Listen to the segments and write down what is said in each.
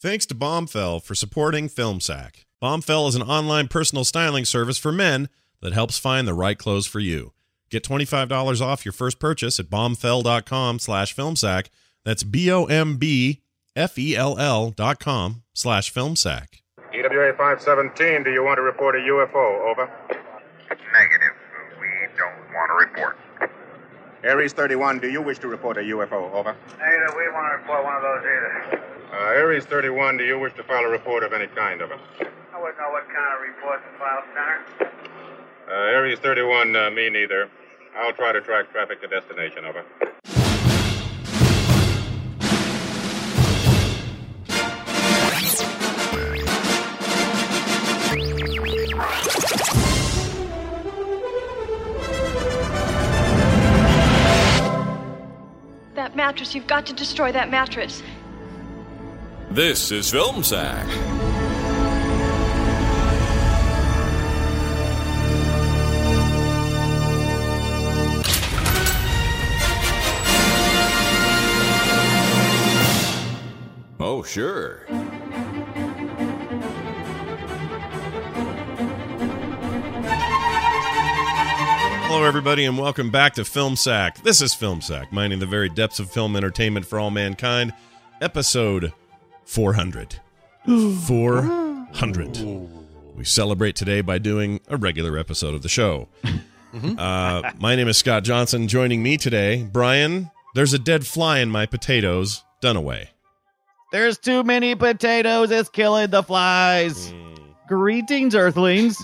Thanks to Bombfell for supporting FilmSack. Bombfell is an online personal styling service for men that helps find the right clothes for you. Get $25 off your first purchase at bombfell.com slash filmsack. That's B-O-M-B-F-E-L-L dot com slash filmsack. TWA 517, do you want to report a UFO? Over. Negative. We don't want to report. Air East 31, do you wish to report a UFO? Over. Negative. We want to report one of those either. Uh, Air East 31, do you wish to file a report of any kind? of Over. I wouldn't know what kind of report to file, Center. Uh, Air East 31, uh, me neither. I'll try to track traffic to destination. Over. That mattress, you've got to destroy that mattress. This is Film Sack. Oh, sure. Hello, everybody, and welcome back to Film Sack. This is Film Sack, mining the very depths of film entertainment for all mankind. Episode 400. 400. We celebrate today by doing a regular episode of the show. Uh, my name is Scott Johnson. Joining me today, Brian. There's a dead fly in my potatoes. Dunaway. There's too many potatoes, it's killing the flies. Greetings, Earthlings.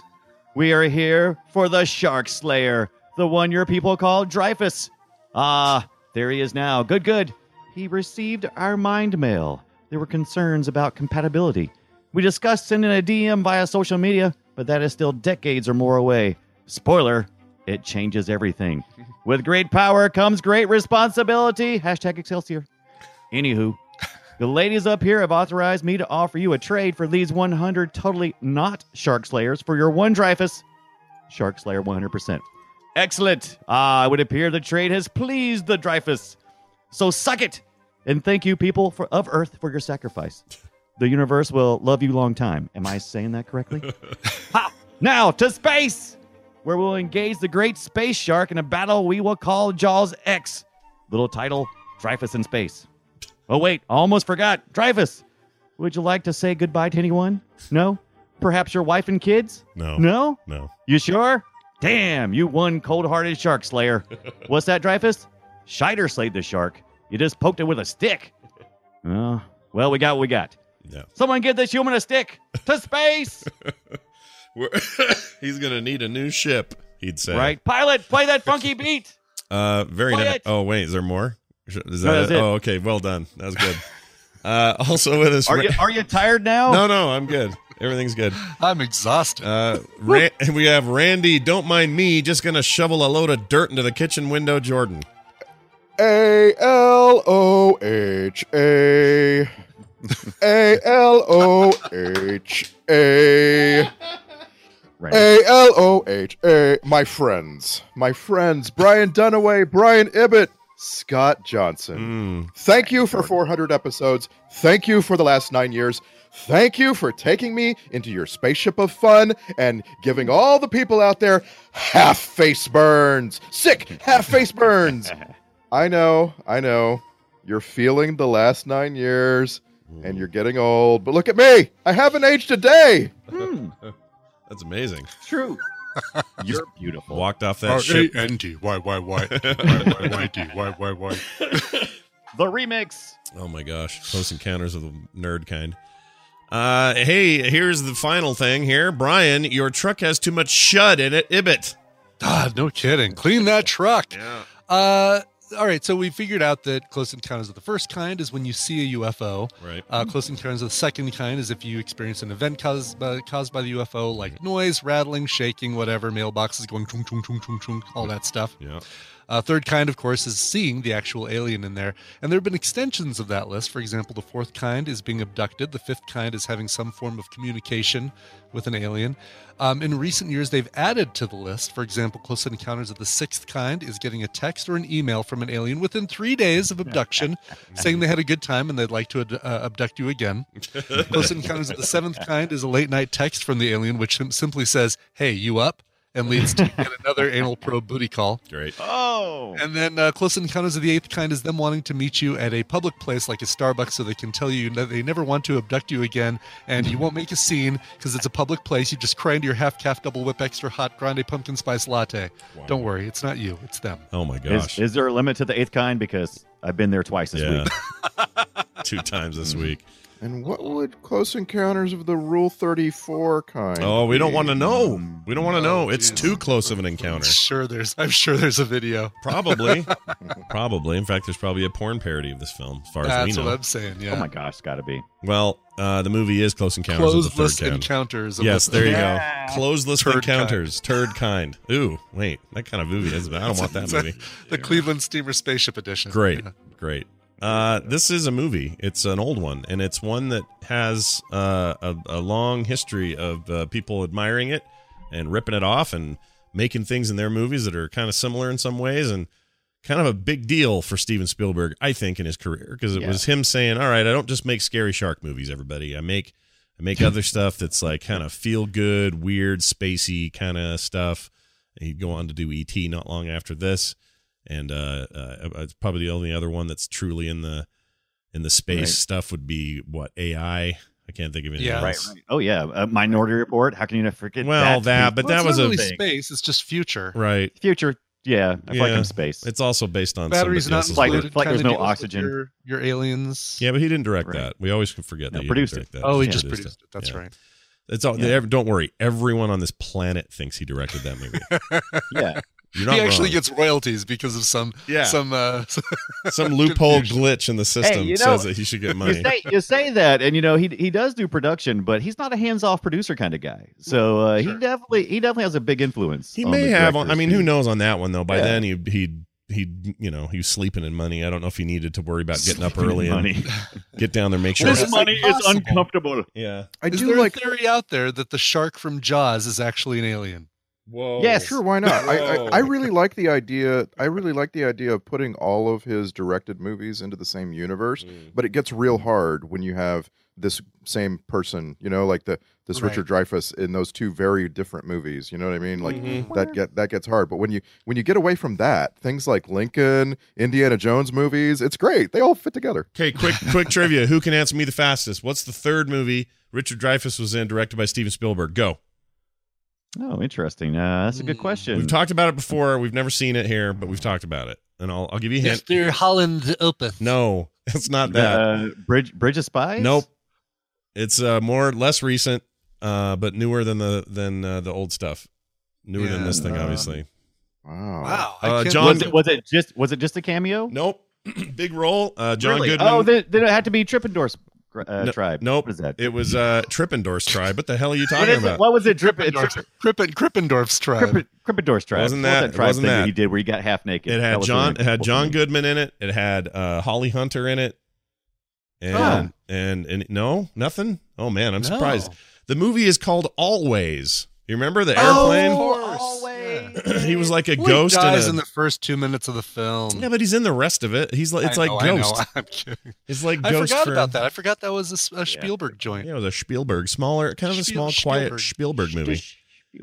We are here for the Shark Slayer, the one your people call Dreyfuss. Ah, there he is now. Good, good. He received our mind mail. There were concerns about compatibility. We discussed sending a DM via social media, but that is still decades or more away. Spoiler, it changes everything. With great power comes great responsibility. Hashtag Excelsior. Anywho, the ladies up here have authorized me to offer you a trade for these 100 totally not Shark Slayers for your one Dreyfuss. Shark Slayer 100%. Excellent. Ah, it would appear the trade has pleased the Dreyfuss. So suck it. And thank you, people for, of Earth, for your sacrifice. The universe will love you long time. Am I saying that correctly? ha! Now to space, where we'll engage the great space shark in a battle we will call Jaws X. Little title Dreyfuss in Space. Oh, wait, almost forgot. Dreyfuss, would you like to say goodbye to anyone? No? Perhaps your wife and kids? No. No? No. You sure? Damn, you one cold hearted shark slayer. What's that, Dreyfuss? Scheider slayed the shark. You just poked it with a stick. Oh, well, we got what we got. No. Someone give this human a stick to space. He's going to need a new ship, he'd say. right? Pilot, play that funky beat. Uh, very nice. Oh, wait, is there more? Is that No, that's it? it. Oh, okay. Well done. That was good. uh, also with us. Are you are you tired now? no, no, I'm good. Everything's good. I'm exhausted. Uh, Ran- we have Randy. Don't mind me. Just gonna shovel a load of dirt into the kitchen window, Jordan. A L O H A. A L O H A. Right. A L O H A. My friends. My friends. Brian Dunaway, Brian Ibbott, Scott Johnson. Mm. Thank you for 400 episodes. Thank you for the last nine years. Thank you for taking me into your spaceship of fun and giving all the people out there half face burns. Sick half face burns. I know, I know. You're feeling the last nine years and you're getting old, but look at me. I haven't aged a day. That's amazing. True. You're beautiful. Walked off that R A ship. N D Y Y Y Y Y Y D Y Y Y. The remix. Oh my gosh, close encounters of the nerd kind. Uh, hey, here's the final thing here, Brian. Your truck has too much shud in it. Ibbott. Ah, no kidding. Clean that truck. Yeah. Uh, all right. So we figured out that close encounters of the first kind is when you see a UFO. Right. Uh, close encounters of the second kind is if you experience an event caused by, caused by the UFO, like noise, rattling, shaking, whatever, mailboxes going chung chung chung chung chung, all that stuff. Yeah. Uh, third kind, of course, is seeing the actual alien in there. And there have been extensions of that list. For example, the fourth kind is being abducted, the fifth kind is having some form of communication with an alien. Um, in recent years, they've added to the list. For example, Close Encounters of the Sixth Kind is getting a text or an email from an alien within three days of abduction saying they had a good time and they'd like to ad- uh, abduct you again. Close Encounters of the Seventh Kind is a late night text from the alien which sim- simply says, Hey, you up? And leads to yet another anal probe booty call. Great. Oh. And then uh, Close Encounters of the Eighth Kind is them wanting to meet you at a public place like a Starbucks so they can tell you that they never want to abduct you again and you won't make a scene because it's a public place. You just cry into your half calf double whip extra hot grande pumpkin spice latte. Don't worry, it's not you, it's them. Oh my Is, gosh. is there a limit to the eighth kind? Because I've been there twice this yeah. week. Two times this week. And what would Close Encounters of the Rule 34 kind? Oh, we don't want to know. We don't want to know. Oh, It's geez. too close of an I'm encounter. sure there's I'm sure there's a video. Probably. probably. In fact, there's probably a porn parody of this film, as far as That's we know. what I'm saying. Yeah. Oh my gosh, gotta be. Well, uh, the movie is Close Encounters of the Closeless Third Kind. encounters. of Yes, the- there you Yeah. go. Closeless Turd encounters, turd kind. Ooh, wait, that kind of movie is. I don't want that It's a- movie. the Cleveland Steamer Spaceship Edition. Great, Yeah. great. Uh, this is a movie. It's an old one, and it's one that has uh, a, a long history of uh, people admiring it and ripping it off and making things in their movies that are kind of similar in some ways, and kind of a big deal for Steven Spielberg, I think, in his career because it Yeah. was him saying, "All right, I don't just make scary shark movies, everybody. I make I make other stuff that's like kind of feel good, weird, spacey kind of stuff." And he'd go on to do E.T. not long after this and uh, uh, it's probably the only other one that's truly in the in the space Right. stuff would be what AI. I can't think of anything Yeah. else. Right, right. Oh yeah, uh, Minority Report. How can you not forget Well, that? that, but Well, that it's was not a thing. space. It's just future. right. future. Yeah, I feel like Yeah. I'm space. It's also based on Batteries somebody not else's Like- like there's no oxygen. Your, your aliens. Yeah, but he didn't direct Right. that. We always forget No, that he produced didn't direct that. Oh, he Yeah, just produced it. That's Yeah. right. It's all. Yeah. they- don't worry. Everyone on this planet thinks he directed that movie. yeah, You're not he actually wrong. gets royalties because of some Yeah. some uh, some loophole glitch in the system you know, says that he should get you money. say you say that, and you know he he does do production, but he's not a hands off producer kind of guy. So uh, he definitely he definitely has a big influence. He on may the have. directors I mean, who who- knows on that one though? By Yeah. then he he he you know he was sleeping in money. I don't know if he needed to worry about getting up Sleeping in early and money. get down there, make sure. This This is money is impossible. uncomfortable. yeah. I Is do there like. a theory out there that the shark from Jaws is actually an alien? Whoa. Yes. Sure, why not? I, I, I really like the idea. I really like the idea of putting all of his directed movies into the same universe. Mm. But it gets real hard when you have this same person. You know, like the this Right. Richard Dreyfuss in those two very different movies. You know what I mean? Like Mhm. that get that gets hard. But when you when you get away from that, things like Lincoln, Indiana Jones movies, it's great. They all fit together. Okay, quick quick trivia. Who can answer me the fastest? What's the third movie Richard Dreyfuss was in, directed by Steven Spielberg? Go. Oh, interesting. Uh, that's a good Hmm. question. We've talked about it before. We've never seen it here, but we've talked about it, and I'll I'll give you a hint. Mr. Holland Opus. No, it's not that. Uh, Bridge Bridge of Spies. Nope. It's uh more less recent, uh, but newer than the than uh, the old stuff. Newer than this thing, obviously. Wow. Wow. Uh, John- Was it was it just was it just a cameo? Nope. Big role. Uh, John Really? Goodman. Oh, then, then it had to be Trippendorf's uh, No- tribe. Nope. What is that? It was uh, Trippendorf's tribe. What the hell are you talking is about? it? What was it? Tripp, it's Krippen, Krippen, Krippendorf's tribe. Krippen, Krippendorf's tribe. Wasn't What was that- tribe wasn't thing that- he did where he got half naked? It had John. It had John thing. Goodman in it. It had uh, Holly Hunter in it. And, Oh. and and no, nothing. Oh man, I'm No. surprised. The movie is called Always. You remember the Oh, airplane? of course. Always. he was like a Well, ghost He dies in, in the first two minutes of the film. Yeah, but he's in the rest of it. He's like it's I like know, I know. Ghost. I'm kidding. It's like I Ghost forgot for, about that. I forgot that was a Spielberg joint. Yeah, it was a Spielberg, smaller, kind of a Spiel- small, quiet Spielberg. Spielberg movie.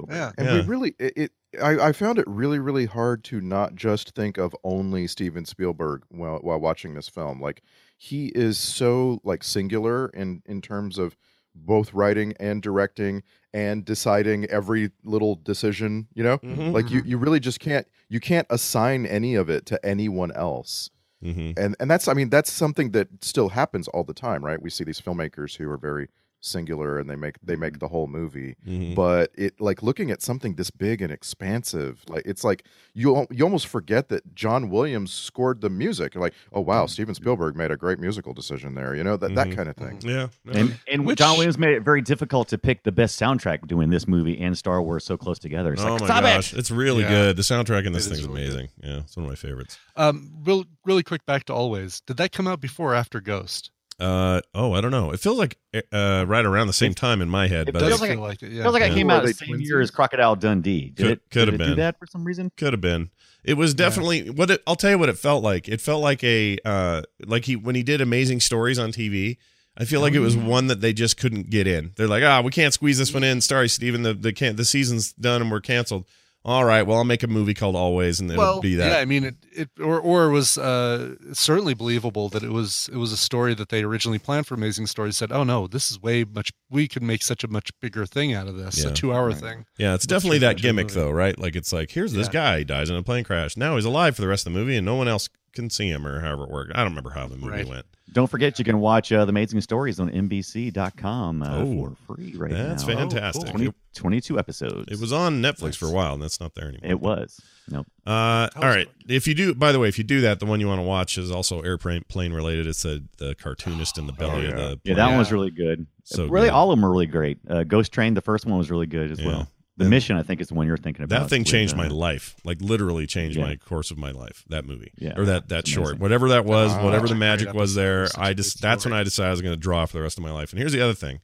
Yeah. And Yeah. we really it, it I, I found it really really hard to not just think of only Steven Spielberg while while watching this film. Like he is so like singular in in terms of both writing and directing and deciding every little decision, you know? Mhm. Like you you really just can't you can't assign any of it to anyone else. Mhm. And and that's I mean that's something that still happens all the time, right? We see these filmmakers who are very singular and they make they make the whole movie Mhm. but it like looking at something this big and expansive like it's like you you almost forget that John Williams scored the music You're like oh wow Steven Spielberg made a great musical decision there you know that that Mhm. kind of thing Yeah. And and Which- John Williams made it very difficult to pick the best soundtrack doing this movie and Star Wars so close together. It's oh like, my stop gosh, it! it's really Yeah. good. The soundtrack in this thing is really good. amazing. Yeah, it's one of my favorites. Um, real, really quick back to Always. Did that come out before or after Ghost? Uh oh, I don't know. It feels like uh right around the same time in my head, it but Does feels like feel like it, yeah. feels like Yeah. it came out the same year as Crocodile Dundee. Did Could- it? could did have it been. do that for some reason? could have been. It was definitely what it, I'll tell you what it felt like. It felt like a uh like he when he did Amazing Stories on TV. I feel like it Oh, was one that they just couldn't get in. They're like, ah, we can't squeeze this one in. Sorry, Steven, the the can the season's done and we're canceled. All right, well, I'll make a movie called Always, and it'll well, be that. yeah. I mean, it, it or or it was uh, certainly believable that it was it was a story that they originally planned for Amazing Stories. Said, oh no, this is way much. We could make such a much bigger thing out of this, Yeah. a two hour Right. thing. Yeah, it's Let's definitely that gimmick, movie. though, right? Like it's like here's this guy he dies in a plane crash. Now he's alive for the rest of the movie, and no one else can see him or however it worked. I don't remember how the movie Right. went. Don't forget, you can watch uh, The Amazing Stories on NBC.com uh, Oh, for free right That's now. That's fantastic. 20 22 episodes. it was on Netflix Nice. for a while, and that's not there anymore. It was. Nope. Uh, all was right. If you do, by the way, if you do that, the one you want to watch is also airplane plane related. It's the the cartoonist in the belly of yeah. the Yeah, that one was really good. So really, good. all of them are really great. Uh, Ghost Train, the first one was really good as Yeah. well. The Mission, I think, is the one you're thinking about. that thing with, changed uh, my life. Like literally changed Yeah. my course of my life. That movie, Yeah, or that that short, amazing. whatever that was, Oh, whatever the magic was there. Such a I good just that's when. I decided I was going to draw for the rest of my life. And here's the other thing: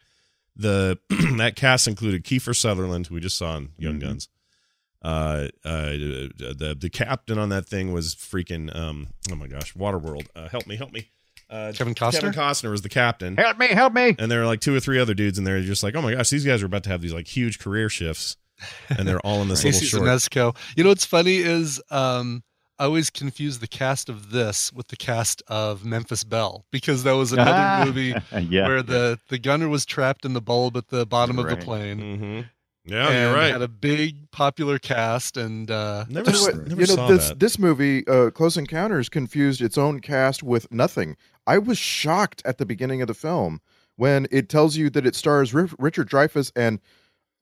the that cast included Kiefer Sutherland, who we just saw in Young Mhm. Guns. Uh, uh, the the captain on that thing was freaking um. Oh my gosh, Waterworld. Uh, help me, help me. Uh, Kevin Costner. Kevin Costner was the captain. Help me, help me. and there were like two or three other dudes in there. You're just like, oh my gosh, these guys are about to have these like huge career shifts, and they're all in this little short. Sinesco. You know what's funny is um, I always confuse the cast of this with the cast of Memphis Belle because that was another movie yeah. where the the gunner was trapped in the bulb at the bottom of the plane. Mm-hmm. Yeah, and you're right. Had a big popular cast, and uh, never, Tell you s- never you know saw this that. this movie uh, close encounters confused its own cast with nothing i was shocked at the beginning of the film when it tells you that it stars Ri- richard dreyfuss and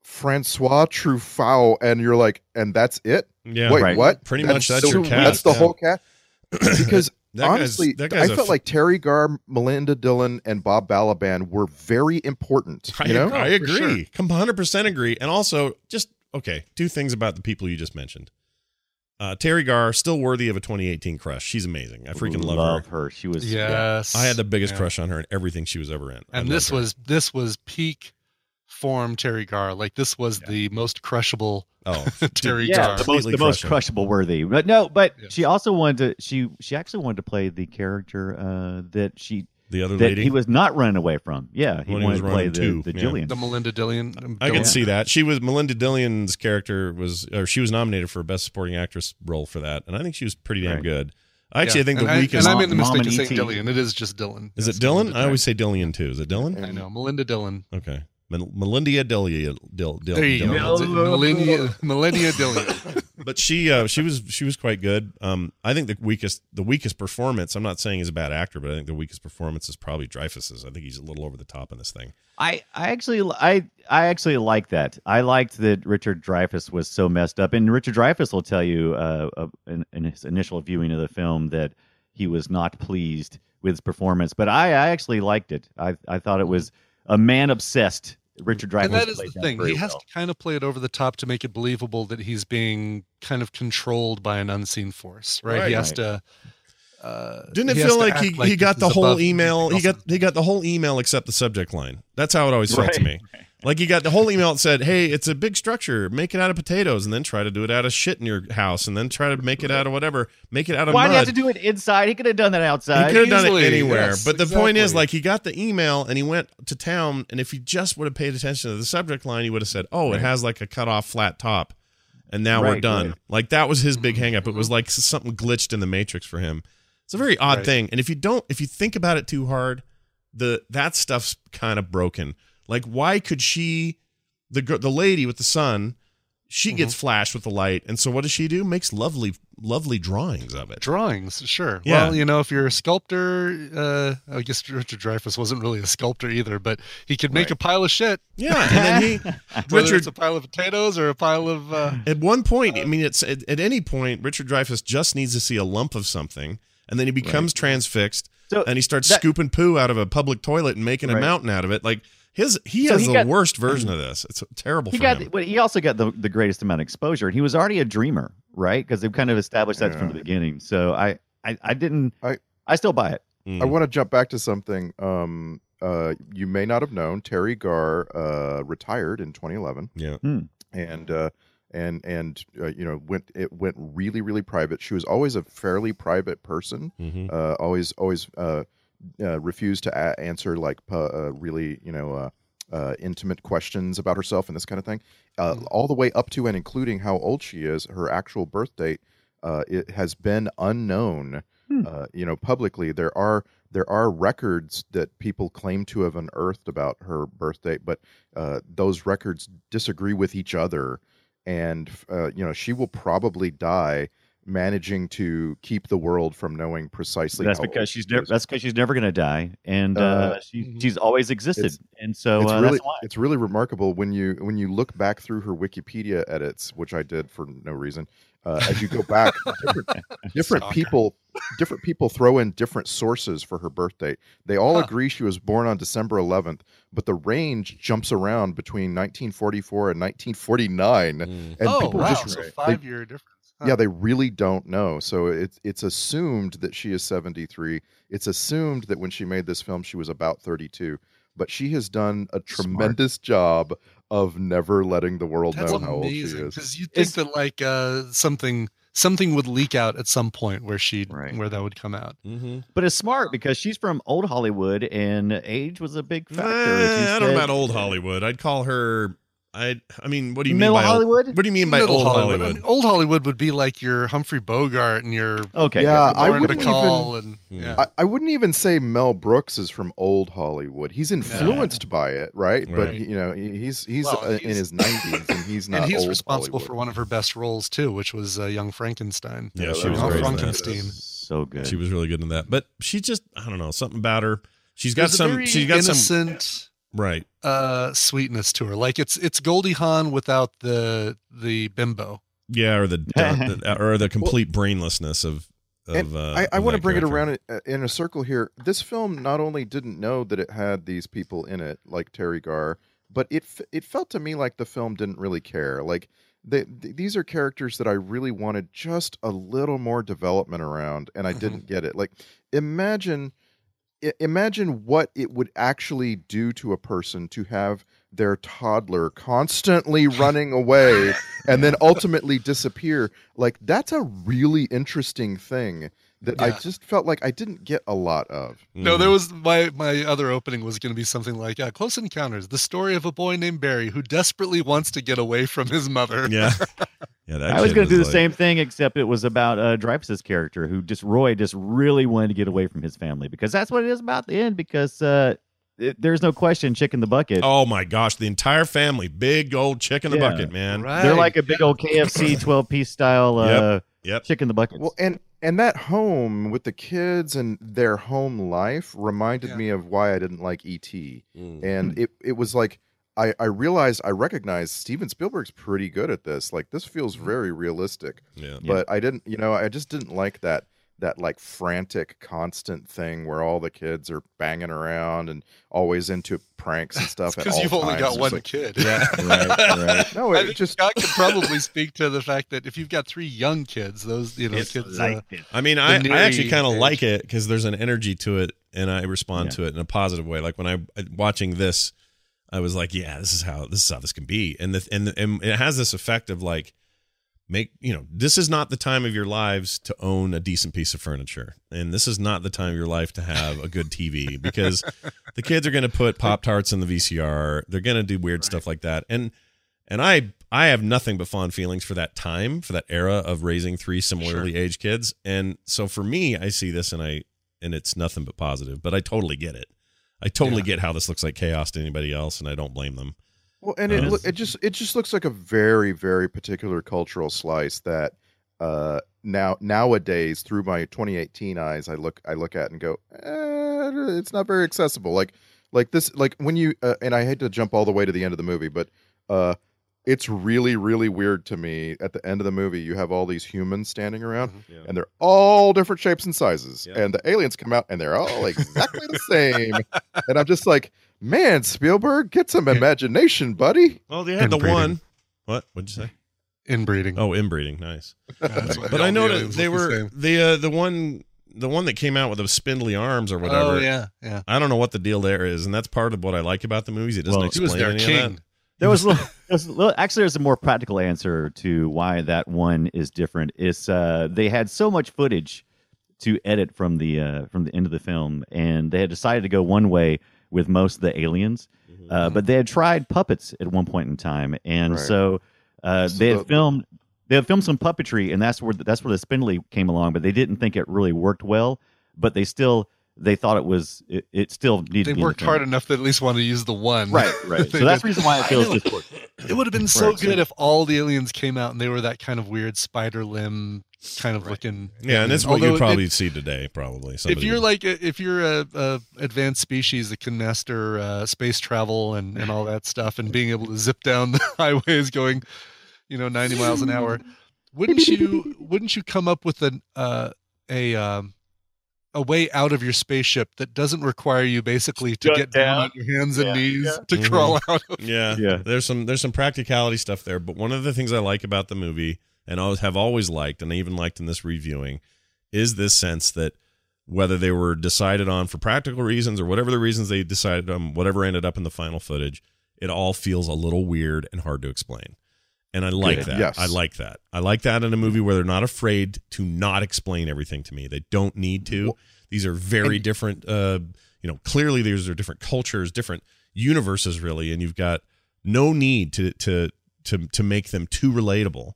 francois truffaut and you're like and that's it yeah, wait Right. what Pretty much that's the- your that's the yeah. whole cast because That guy's- honestly that guy's i a felt f- like teri garr melinda dillon and bob balaban were very important I, you know I Oh, for agree. Come 100% agree. And also, just okay, two things about the people you just mentioned. Uh, Teri Garr, still worthy of a 2018 crush. She's amazing. I freaking love, her. her. She was. yeah. yes, I had the biggest Yeah. crush on her in everything she was ever in. And this her. was this was peak form Teri Garr. Like this was the most crushable oh Teri Yeah, Garr. the most, the most crushable worthy. But no, but Yes. she also wanted to. She she actually wanted to play the character uh, that she the other that lady. he was not running away from. Yeah, he When wanted was to play running the, too, the yeah. Jillian. the Melinda Dillon. I can Dillon. see that. She was Melinda Dillon's character was, or she was nominated for best supporting actress role for that, and I think she was pretty damn Right. good. Actually, Yeah. I think and the I, weakest. And I made the mistake and of saying E.T.. Dillion. It is just Dylan. is Yes, it Dylan? I always say Dillion too. Is it Dylan? I know Melinda Dillon. Okay, Mel- Melinda Dillion. Dil, Dil, There you Dillon. go. Millennia, Millennia but she uh, she was she was quite good. Um, I think the weakest the weakest performance. I'm not saying he's a bad actor, but I think the weakest performance is probably Dreyfuss's. I think he's a little over the top in this thing. I, I actually I I actually like that. I liked that Richard Dreyfuss was so messed up, and Richard Dreyfuss will tell you uh, uh, in, in his initial viewing of the film that he was not pleased with his performance. But I, I actually liked it. I I thought it was a man obsessed. Richard Dreyfuss and that is the thing. very He has well. to kind of play it over the top to make it believable that he's being kind of controlled by an unseen force, right? Right. He has Right. to. Uh, Didn't it feel like he, act he got the whole email? He got he got the whole email except the subject line. That's how it always felt to Right. Me. Like he got the whole email that said, "Hey, it's a big structure. Make it out of potatoes, and then try to do it out of shit in your house, and then try to make it out of whatever. Make it out of Why mud." do you have to do it inside? He could have done that outside. He could have done it anywhere. yes, but the point is, like, he got the email and he went to town. And if he just would have paid attention to the subject line, he would have said, "Oh, it has like a cut off flat top," and now we're done. right. Like that was his big mm-hmm. hang up. It was like something glitched in the matrix for him. It's a very odd Right. thing. And if you don't, if you think about it too hard, the that stuff's kind of broken. Like, why could she, the gir- the lady with the son, she gets flashed with the light, and so what does she do? Makes lovely, lovely drawings of it. Drawings, sure. Yeah. Well, you know, if you're a sculptor, uh, I guess Richard Dreyfuss wasn't really a sculptor either, but he could make Right. a pile of shit. Yeah, and then he, Whether Richard, it's a pile of potatoes or a pile of. Uh, At one point, I mean, it's at, at any point, Richard Dreyfuss just needs to see a lump of something, and then he becomes transfixed, So and he starts that- scooping poo out of a public toilet and making a mountain out of it. Like his, he So has he the got- worst version of this. It's terrible he for got him. but he also got the, the greatest amount of exposure and he was already a dreamer right because they've kind of established that from the beginning so i i, I didn't I- i still buy it Mm. I want to jump back to something. Um, uh, you may not have known Teri Garr uh, retired in 2011, yeah, and uh, and and uh, you know went it went really really private. She was always a fairly private person. hmm Uh, always always uh, uh, refused to a- answer like uh, really you know uh, uh, intimate questions about herself and this kind of thing. Uh, all the way up to and including how old she is, her actual birth date. Uh, it has been unknown Hmm. uh, you know publicly there are there are records that people claim to have unearthed about her birth date but uh, those records disagree with each other and uh, you know she will probably die managing to keep the world from knowing precisely that's how because she's she never that's because she's never going to die and uh, Uh, she, mhm. she's always existed and so it's uh, really that's why it's really remarkable when you when you look back through her Wikipedia edits, which I did for no reason. Uh, as you go back, different, different people different people throw in different sources for her birth date. They all Huh. agree she was born on December 11th, but the range jumps around between 1944 and 1949, Mm. and oh, people wow. just so they- five year difference. Huh. yeah, they really don't know. So it's it's assumed that she is 73. It's assumed that when she made this film, she was about 32. But she has done a tremendous job of never letting the world That's know how old she is. Because you think Is- that like uh, something something would leak out at some point where she Right. where that would come out. hmm but it's smart because she's from old hollywood and age was a big factor Eh, I don't know about old Hollywood. I'd call her. I. I mean, what do you middle mean by hollywood Old, what do you mean by Middle old Hollywood? I mean, old Hollywood would be like your Humphrey Bogart and your okay Yeah. I wouldn't Bacall and yeah. I, I wouldn't even say Mel Brooks is from old Hollywood. He's influenced by it, right? But you know, he's he's, Well, uh, in his 90s, and he's not. and he's old responsible Hollywood. for one of her best roles too, which was uh, Young Frankenstein. Yeah, Yeah, she was great. in that. Frankenstein. so good She was really good in that. But she just, I don't know, something about her. She's got There's some. very She's got some. Innocent Right. uh, sweetness to her. Like it's it's Goldie Hawn without the the bimbo. Yeah, or the, the or the complete brainlessness of. Of uh, I, I want to that bring it around in- in a circle here. This film not only didn't know that it had these people in it, like Teri Garr, but it it felt to me like the film didn't really care. Like they, th- these are characters that I really wanted just a little more development around, and I Mm-hmm. didn't get it. Like imagine, i- imagine what it would actually do to a person to have their toddler constantly running away and then ultimately disappear. Like that's a really interesting thing that I just felt like I didn't get a lot of. No, Mm. there was my my other opening was going to be something like uh, Close Encounters, the story of a boy named Barry who desperately wants to get away from his mother. Yeah. Yeah. That I was going to do the same thing, except it was about uh, Dreyfuss's character, who just Roy just really wanted to get away from his family because that's what it is about the end. Because uh, it, there's no question, chick in the bucket. Oh my gosh, the entire family, big old chick in the Yeah. bucket, man. Right. They're like a big old KFC 12 piece style uh, Yep, yep. chick in the bucket. Well, and and that home with the kids and their home life reminded Yeah. me of why I didn't like ET. Mm. And it it was like I I realized I recognized Steven Spielberg's pretty good at this. Like this feels very realistic. Yeah. But I didn't, you know, I just didn't like that that like frantic constant thing where all the kids are banging around and always into pranks and stuff because you've only times. got It's one like- kid. Yeah. right, right. No, I it think just Scott could probably speak to the fact that if you've got three young kids, those you know It's kids. like uh. I mean, I, I actually kind of like it because there's an energy to it, and I respond Yeah. to it in a positive way. Like when I watching this, I was like, "Yeah, this is how this is how this can be," and the and, the, and it has this effect of like, make you know, this is not the time of your lives to own a decent piece of furniture, and this is not the time of your life to have a good TV because the kids are going to put pop tarts in the VCR. They're going to do weird stuff like that, and and I I have nothing but fond feelings for that time, for that era of raising three similarly aged kids. And so for me, I see this and I and it's nothing but positive, but I totally get it. I totally Yeah. get how this looks like chaos to anybody else and I don't blame them. Well, and it it just it just looks like a very very particular cultural slice that uh now nowadays through my 2018 eyes I look I look at and go eh, it's not very accessible like like this like when you uh, and I hate to jump all the way to the end of the movie but uh it's really really weird to me at the end of the movie you have all these humans standing around Yeah. and they're all different shapes and sizes Yeah. and the aliens come out and they're all exactly the same and I'm just like man Spielberg get some imagination buddy Well, they had the Inbreeding. one. What? What'd you say? Inbreeding. Oh, inbreeding. Nice. That's why But all I the noticed aliens they look the were same. the uh, the one the one that came out with the spindly arms or whatever. Oh yeah, yeah. I don't know what the deal there is, and that's part of what I like about the movies. It doesn't Well, he He was explain their any of king. that. There was, a little, there was a little, actually there's a more practical answer to why that one is different. It's uh, they had so much footage to edit from the uh, from the end of the film, and they had decided to go one way with most of the aliens, Mm-hmm. uh, but they had tried puppets at one point in time, and Right. so uh, So they had filmed they had filmed some puppetry, and that's where that's where the spindly came along, but they didn't think it really worked well, but they still they thought it was it, it still needed. They to be the worked hard enough that at least want to use the one. Right, right. So that's the reason why it I feels distorted. It would have been so Right, so- good if all the aliens came out and they were that kind of weird spider limb kind of looking. Yeah, and it's what Although you it- probably see today. Probably. if you're like a, if you're a, a advanced species that can master uh, space travel and, and all that stuff and being able to zip down the highways going you know 90 miles an hour wouldn't you wouldn't you come up with an uh, a um, a way out of your spaceship that doesn't require you basically to Shut get down down. on your hands and Yeah, knees yeah. to Mhm. crawl out of yeah, Yeah. There's some there's some practicality stuff there, but one of the things I like about the movie, and always have always liked, and I even liked in this reviewing, is this sense that whether they were decided on for practical reasons or whatever the reasons they decided on, whatever ended up in the final footage, it all feels a little weird and hard to explain. And I like Good. that. Yes. I like that. I like that in a movie where they're not afraid to not explain everything to me. They don't need to. These are very different. Uh, you know, clearly these are different cultures, different universes, really, and you've got no need to to to to make them too relatable.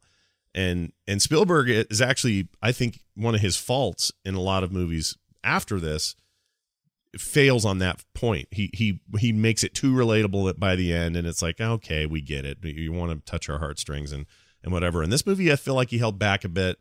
And and Spielberg is actually, I think, one of his faults in a lot of movies after this fails on that point. He he he makes it too relatable by the end, and it's like, okay, we get it. You want to touch our heartstrings and and whatever. In this movie, I feel like he held back a bit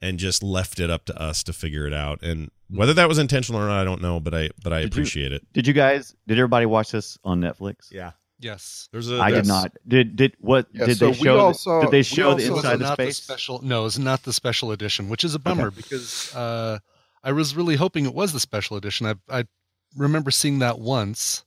and just left it up to us to figure it out. And whether that was intentional or not, I don't know, but I but I Did you- appreciate it. Did you guys? Did everybody watch this on Netflix? Yeah, yes there's a I Yes. did not. Did did what? Yeah, did so they we show? all the- saw- did they show the saw- inside It's the not space? special. No, it's not the special edition, which is a bummer because uh, I was really hoping it was the special edition. I I remember seeing that once.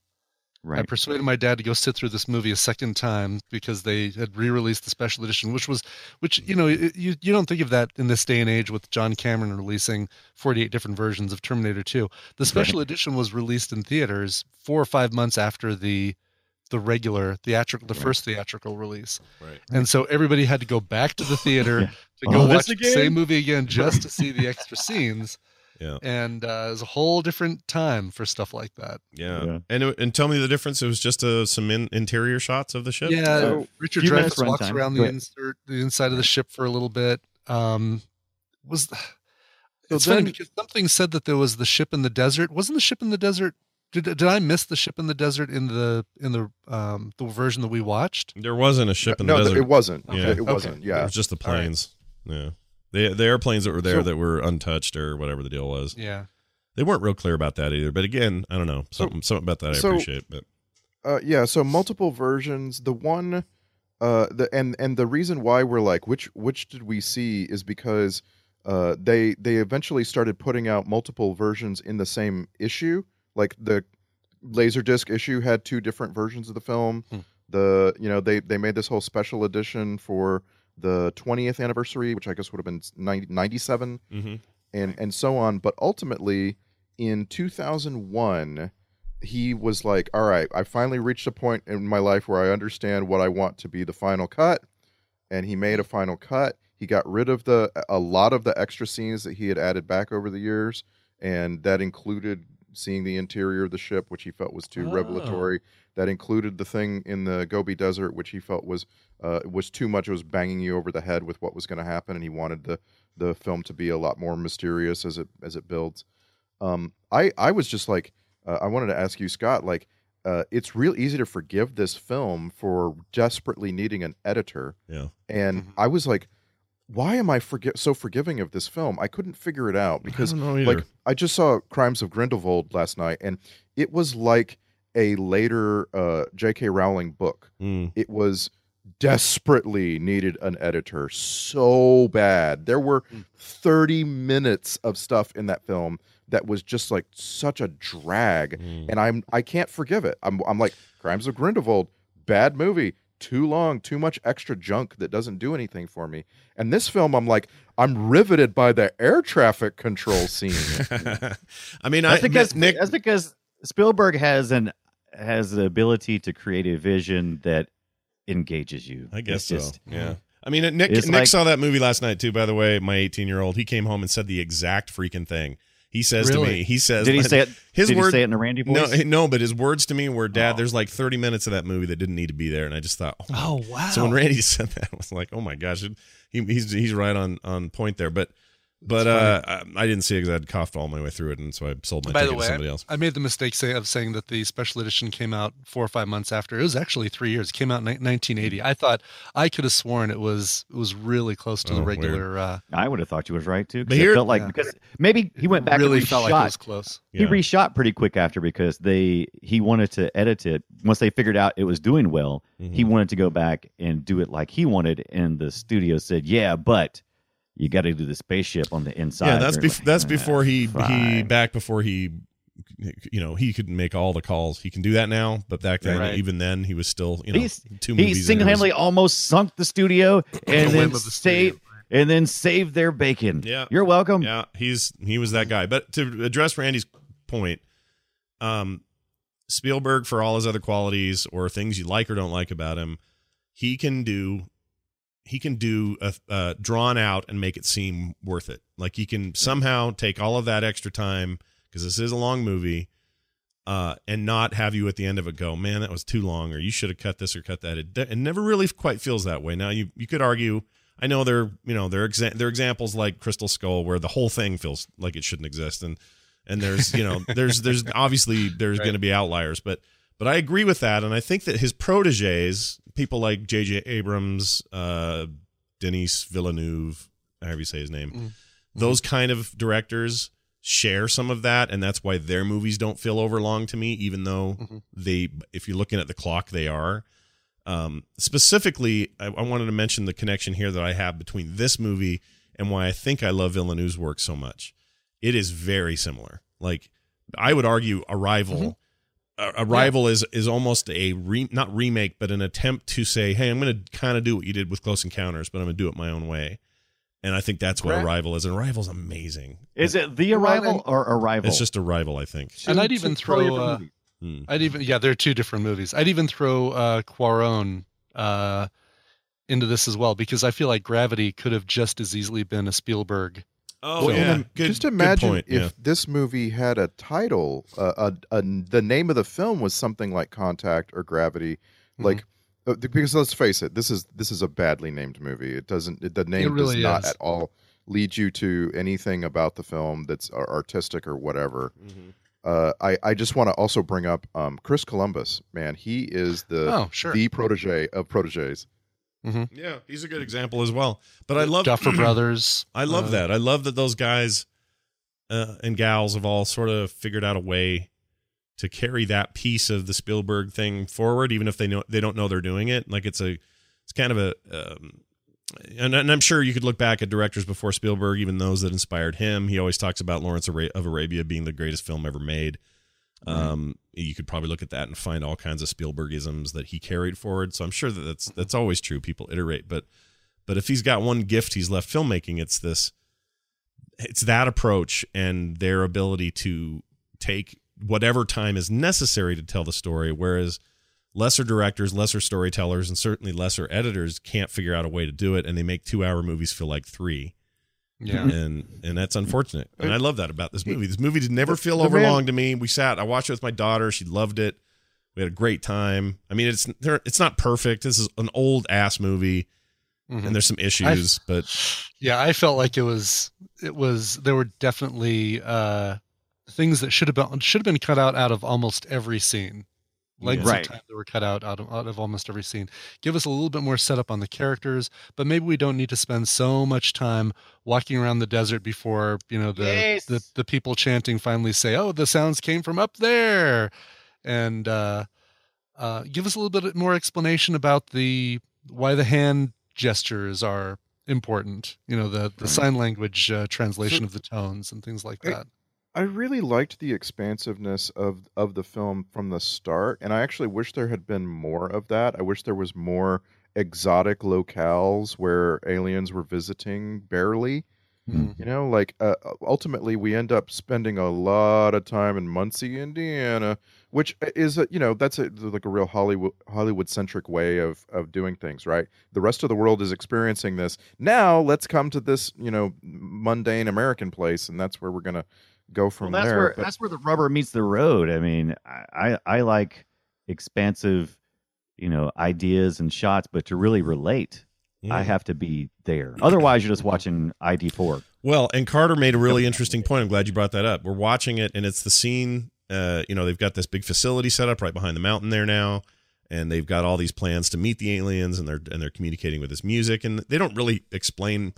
Right. I persuaded my dad to go sit through this movie a second time because they had re-released the special edition, which was, which you know, you you don't think of that in this day and age with John Cameron releasing 48 different versions of Terminator 2. The special edition was released in theaters four or five months after the the regular theatrical, the Right. first theatrical release, right. and so everybody had to go back to the theater Yeah. to oh, go Oh, watch the same movie again just to see the extra scenes. Yeah. And uh, it was a whole different time for stuff like that. Yeah. Yeah. And it- and tell me the difference. It was just uh, some in, interior shots of the ship. Yeah, So, Richard few Dreyfuss walks runtime. around the insert, the inside of the ship for a little bit. Um, was So it's funny then- because something said that there was the ship in the desert. Wasn't the ship in the desert? Did, did I miss the ship in the desert in the in the um the version that we watched? There wasn't a ship in the th- desert. No, it wasn't. Yeah. It wasn't. It Yeah. It was just the All right. planes. Yeah. The the airplanes that were there So- that were untouched or whatever the deal was. Yeah, They weren't real clear about that either. But again, I don't know. So- Something something about that I so- appreciate. But Uh, yeah, so multiple versions. The one, uh, the and and the reason why we're like, which which did we see is because uh, they they eventually started putting out multiple versions in the same issue. Like the Laserdisc issue had two different versions of the film. Hmm. The you know they they made this whole special edition for the 20th anniversary, which I guess would have been 90, 97 Mhm. and and so on. But ultimately, in 2001, he was like, "All right, I finally reached a point in my life where I understand what I want to be the final cut," and he made a final cut. He got rid of the a lot of the extra scenes that he had added back over the years, and that included seeing the interior of the ship, which he felt was too Oh. revelatory. That included the thing in the Gobi Desert, which he felt was uh, was too much. It was banging you over the head with what was going to happen, and he wanted the the film to be a lot more mysterious as it as it builds. Um, I I was just like, uh, I wanted to ask you, Scott, like, uh, it's real easy to forgive this film for desperately needing an editor. Yeah. And Mhm. I was like, why am I forgi- so forgiving of this film? I couldn't figure it out because I don't know either. like I just saw Crimes of Grindelwald last night, and it was like a later uh, J.K. Rowling book. Mm. It was desperately needed an editor so bad. There were Mm. 30 minutes of stuff in that film that was just like such a drag, Mm. and I'm I can't forgive it. I'm I'm like Crimes of Grindelwald, bad movie. Too long, too much extra junk that doesn't do anything for me. And this film, I'm like, I'm riveted by the air traffic control scene. I mean, That's I because Nick. that's because Spielberg has an has the ability to create a vision that engages you. I guess It's so. just- Yeah. I mean, Nick It's Nick like- saw that movie last night too. By the way, my 18 year old, he came home and said the exact freaking thing. He says to me, he says, Did he say it? His did word, he say it in a Randy voice? no, no, but his words to me were, "Dad, Oh. there's like 30 minutes of that movie that didn't need to be there," and I just thought, oh, Oh wow! So when Randy said that, I was like, "Oh my gosh, he, he's he's right on on point there." But but uh, I, I didn't see it because I'd coughed all my way through it, and so I sold my By ticket the way, to somebody else. I made the mistake say, of saying that the special edition came out four or five months after. It was actually three years. It came out in 1980. I thought I could have sworn it was it was really close to Oh, the regular. Uh, I would have thought you was right too. 'cause But it felt like Yeah. because maybe he went back really and felt like it was close. He Yeah. reshot pretty quick after because they he wanted to edit it once they figured out it was doing well. He Mhm. wanted to go back and do it like he wanted, and the studio said, "Yeah, but you got to do the spaceship on the inside." yeah, that's bef- like, that's "Ah, before he he back before he you know he could make all the calls. He can do that now, but back then, Right. even then, he was still you know He's- two movies. he single handedly was- almost sunk the studio and The then whim of the saved and then saved their bacon. Yeah. you're welcome. Yeah, he's he was that guy. But to address Randy's point, um, Spielberg, for all his other qualities or things you like or don't like about him, he can do he can do a, uh drawn out and make it seem worth it. Like he can somehow take all of that extra time because this is a long movie. Uh, and not have you at the end of it go, man, that was too long, or you should have cut this or cut that. It, it never really quite feels that way. Now you you could argue I know there, you know, there are exa- there are examples like Crystal Skull where the whole thing feels like it shouldn't exist, and and there's you know there's there's obviously there's going to be outliers, but but I agree with that, and I think that his proteges, people like J.J. Abrams, uh, Denis Villeneuve, however you say his name, Mm. those kind of directors share some of that, and that's why their movies don't feel overlong to me, even though Mhm. they, if you're looking at the clock, they are. Um, specifically, I, I wanted to mention the connection here that I have between this movie and why I think I love Villeneuve's work so much. It is very similar. Like I would argue, Arrival. A Arrival is is almost a re, not remake, but an attempt to say, "Hey, I'm going to kind of do what you did with Close Encounters, but I'm going to do it my own way." And I think that's what Right. Arrival is. And Arrival's amazing. Is it the arrival or arrival? It's just Arrival, I think. And I'd even throw, uh, movies. Hmm. I'd even yeah, there are two different movies. I'd even throw uh Cuarón uh into this as well because I feel like Gravity could have just as easily been a Spielberg. Oh, Well, yeah. and Good, just good imagine point. if yeah. this movie had a title, uh, a, a, the name of the film was something like Contact or Gravity, Mm-hmm. like uh, because let's face it, this is this is a badly named movie. It doesn't it, the name really does not is. at all lead you to anything about the film that's artistic or whatever. Mm-hmm. Uh, I I just want to also bring up um, Chris Columbus. Man, he is the Oh, sure. the protege of proteges. Yeah, he's a good example as well. But I love Duffer Brothers. I love uh, that. I love that those guys uh, and gals have all sort of figured out a way to carry that piece of the Spielberg thing forward, even if they know they don't know they're doing it. Like it's a, it's kind of a, um, and, and I'm sure you could look back at directors before Spielberg, even those that inspired him. He always talks about Lawrence of Arabia being the greatest film ever made. Um, you could probably look at that and find all kinds of Spielbergisms that he carried forward. So I'm sure that that's that's always true. People iterate, but but if he's got one gift he's left filmmaking, it's this it's that approach and their ability to take whatever time is necessary to tell the story whereas lesser directors lesser storytellers and certainly lesser editors can't figure out a way to do it and they make two hour movies feel like three Yeah. and and that's unfortunate. And i love that about this movie. This movie did never feel the man- overlong to me. We sat i watched it with my daughter. She loved it. We had a great time. I mean it's there it's not perfect. This is an old ass movie Mhm. and there's some issues but Yeah, I felt like it was it was there were definitely uh things that should have been should have been cut out out of almost every scene. Lengths Right. of time that were cut out out of, out of almost every scene. Give us a little bit more setup on the characters, but maybe we don't need to spend so much time walking around the desert before you know the Yes. the, the people chanting finally say, "Oh, the sounds came from up there," and uh, uh, give us a little bit more explanation about the why the hand gestures are important. You know, the the Right. sign language uh, translation of the tones and things like that. I really liked the expansiveness of of the film from the start, and I actually wish there had been more of that. I wish there was more exotic locales where aliens were visiting barely. Mhm. You know, like uh, ultimately we end up spending a lot of time in Muncie, Indiana, which is a, you know that's a, like a real Hollywood Hollywood centric way of of doing things, right? The rest of the world is experiencing this. Now let's come to this you know mundane American place, and that's where we're gonna go from well, that's there. where but- that's where the rubber meets the road. I mean, I, I I like expansive, you know, ideas and shots, but to really relate, I Mm. have to be there. Otherwise, you're just watching ID four. Well, and Carter made a really interesting point. I'm glad you brought that up. We're watching it, and it's the scene. Uh, you know, they've got this big facility set up right behind the mountain there now, and they've got all these plans to meet the aliens, and they're and they're communicating with this music, and they don't really explain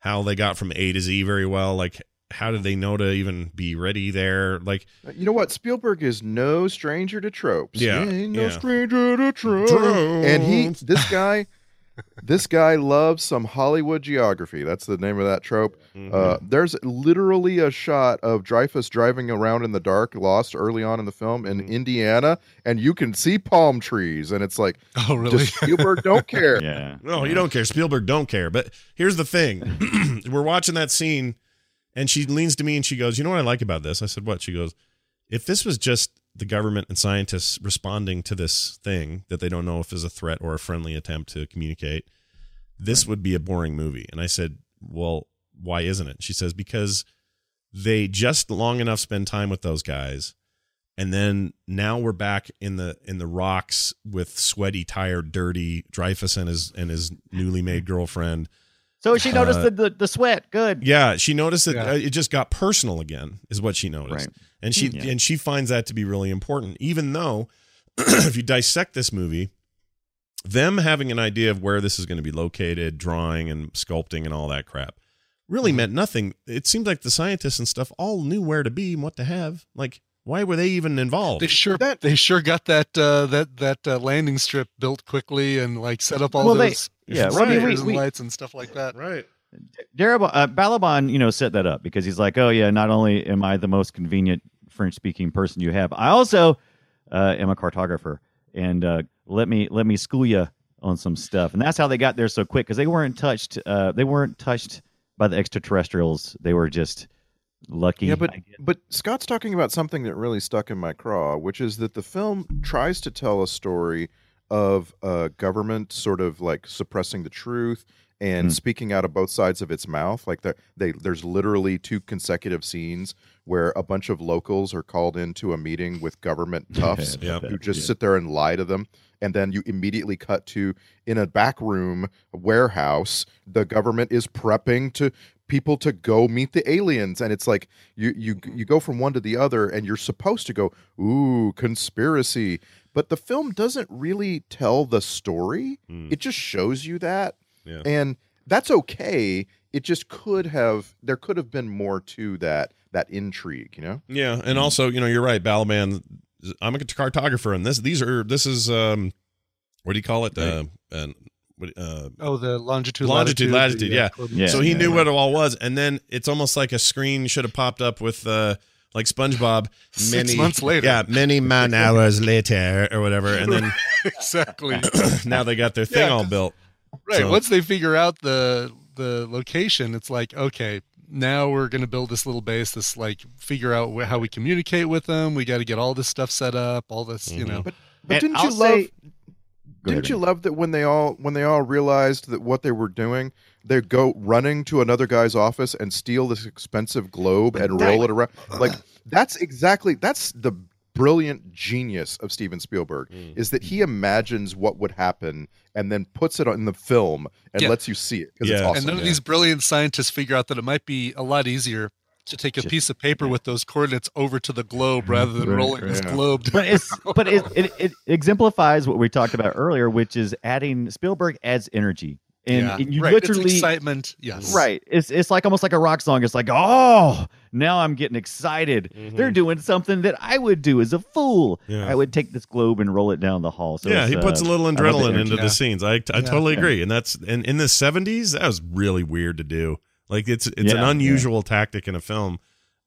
how they got from A to Z very well. Like, how did they know to even be ready there? Like, You know what? Spielberg is no stranger to tropes. Yeah, He ain't no yeah. stranger to tropes. And he, this guy, this guy loves some Hollywood geography. That's the name of that trope. Mm-hmm. Uh, there's literally a shot of Dreyfuss driving around in the dark, lost early on in the film in Mm-hmm. Indiana, and you can see palm trees, and it's like, Oh, really? does Spielberg don't care? Yeah. No, you don't care. Spielberg don't care. But here's the thing: we're watching that scene, and she leans to me and she goes, "You know what I like about this?" I said, "What?" She goes, "If this was just the government and scientists responding to this thing that they don't know if is a threat or a friendly attempt to communicate, this would be a boring movie." And I said, "Well, why isn't it?" She says, "Because they just long enough spend time with those guys." and then now we're back in the in the rocks with sweaty, tired, dirty Dreyfuss and his and his newly made mm-hmm. girlfriend. So she noticed Uh, the, the the sweat. Good. Yeah, she noticed that Yeah. uh, it just got personal again, is what she noticed, Right. and she Yeah. and she finds that to be really important. Even though, if you dissect this movie, them having an idea of where this is going to be located, drawing and sculpting and all that crap, really Mm-hmm. meant nothing. It seemed like the scientists and stuff all knew where to be and what to have. Like, why were they even involved? They sure That- they sure got that uh, that that uh, landing strip built quickly and like set up all Well, they- those yeah, well, I mean, we- and we- lights and stuff like that. right. Darab- uh, Balaban, you know, set that up because he's like, oh yeah, not only am I the most convenient French speaking person you have, I also uh, am a cartographer, and uh, let me let me school you on some stuff, and that's how they got there so quick because they weren't touched. Uh, they weren't touched by the extraterrestrials. They were just lucky. Yeah, but I guess. but Scott's talking about something that really stuck in my craw, which is that the film tries to tell a story of uh, government sort of like suppressing the truth and Hmm. speaking out of both sides of its mouth. Like there, they there's literally two consecutive scenes where a bunch of locals are called into a meeting with government toughs Yeah. who just Yeah. sit there and lie to them. And then you immediately cut to in a back room warehouse, the government is prepping to people to go meet the aliens. And it's like you you you go from one to the other and you're supposed to go, ooh, conspiracy. But the film doesn't really tell the story. Mm. It just shows you that. Yeah. And that's okay. It just could have there could have been more to that that intrigue, you know? Yeah, and also, you know, you're right, Balaban. I'm a cartographer, and this these are this is um, what do you call it? Uh, and what uh, Oh, the longitude, Longitude, latitude, the, yeah. coordinates. Yeah, so he yeah, knew yeah. what it all was, and then it's almost like a screen should have popped up with uh, like SpongeBob. Six months later. yeah, many man hours later or whatever, and then exactly. now they got their thing Yeah, all 'cause- built. Right. So- Once they figure out the the location, it's like okay, now we're going to build this little base. This like figure out wh- how we communicate with them. We got to get all this stuff set up. All this, you Mhm. know. But but And didn't I'll you love say- Go Didn't ahead, you Randy. love that when they all when they all realized that what they were doing, they go running to another guy's office and steal this expensive globe and roll it around? Like that's exactly that's the brilliant genius of Steven Spielberg Mm. is that he imagines what would happen and then puts it in the film and Yeah. lets you see it because it's Yeah. awesome. and none of yeah. these brilliant scientists figure out that it might be a lot easier to take a Just- piece of paper with those coordinates over to the globe rather than Right, rolling this yeah. globe. but it's but it, it it exemplifies what we talked about earlier, which is adding Spielberg adds energy, and, Yeah. and you right. it's literally excitement. Yes. right. It's it's like almost like a rock song. It's like oh, now I'm getting excited. They're doing something that I would do as a fool. Yeah. I would take this globe and roll it down the hall. So yeah, he puts uh, a little I the adrenaline into Yeah. the scenes. I I Yeah. totally agree, and that's and in the seventies that was really weird to do. Like it's it's an Yeah, unusual tactic in a film.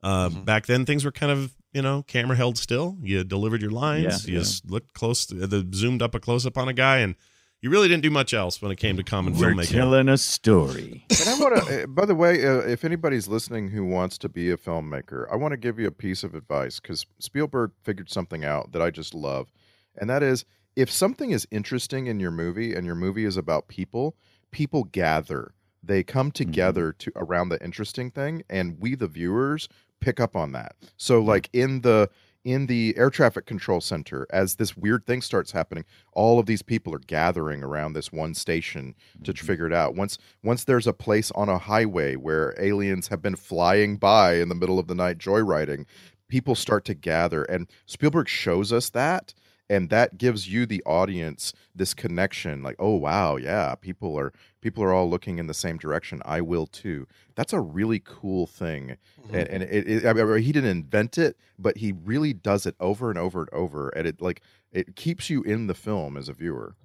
Uh, Mhm. Back then, things were kind of you know camera held still. You delivered your lines. Yeah, you yeah. looked close, to, the zoomed up a close up on a guy, and you really didn't do much else when it came to common We're filmmaking. telling a story. And I want to, by the way, uh, if anybody's listening who wants to be a filmmaker, I want to give you a piece of advice because Spielberg figured something out that I just love. And that is if something is interesting in your movie and your movie is about people, people gather. They come mm-hmm. together to around the interesting thing, and we, the viewers, pick up on that. So, like in the in the air traffic control center, as this weird thing starts happening, all of these people are gathering around this one station to mm-hmm. figure it out. Once once there's a place on a highway where aliens have been flying by in the middle of the night joyriding, people start to gather and Spielberg shows us that and that gives you the audience this connection like oh wow yeah people are people are all looking in the same direction i will too that's a really cool thing and, and it, it I mean, he didn't invent it but he really does it over and over and over and it like it keeps you in the film as a viewer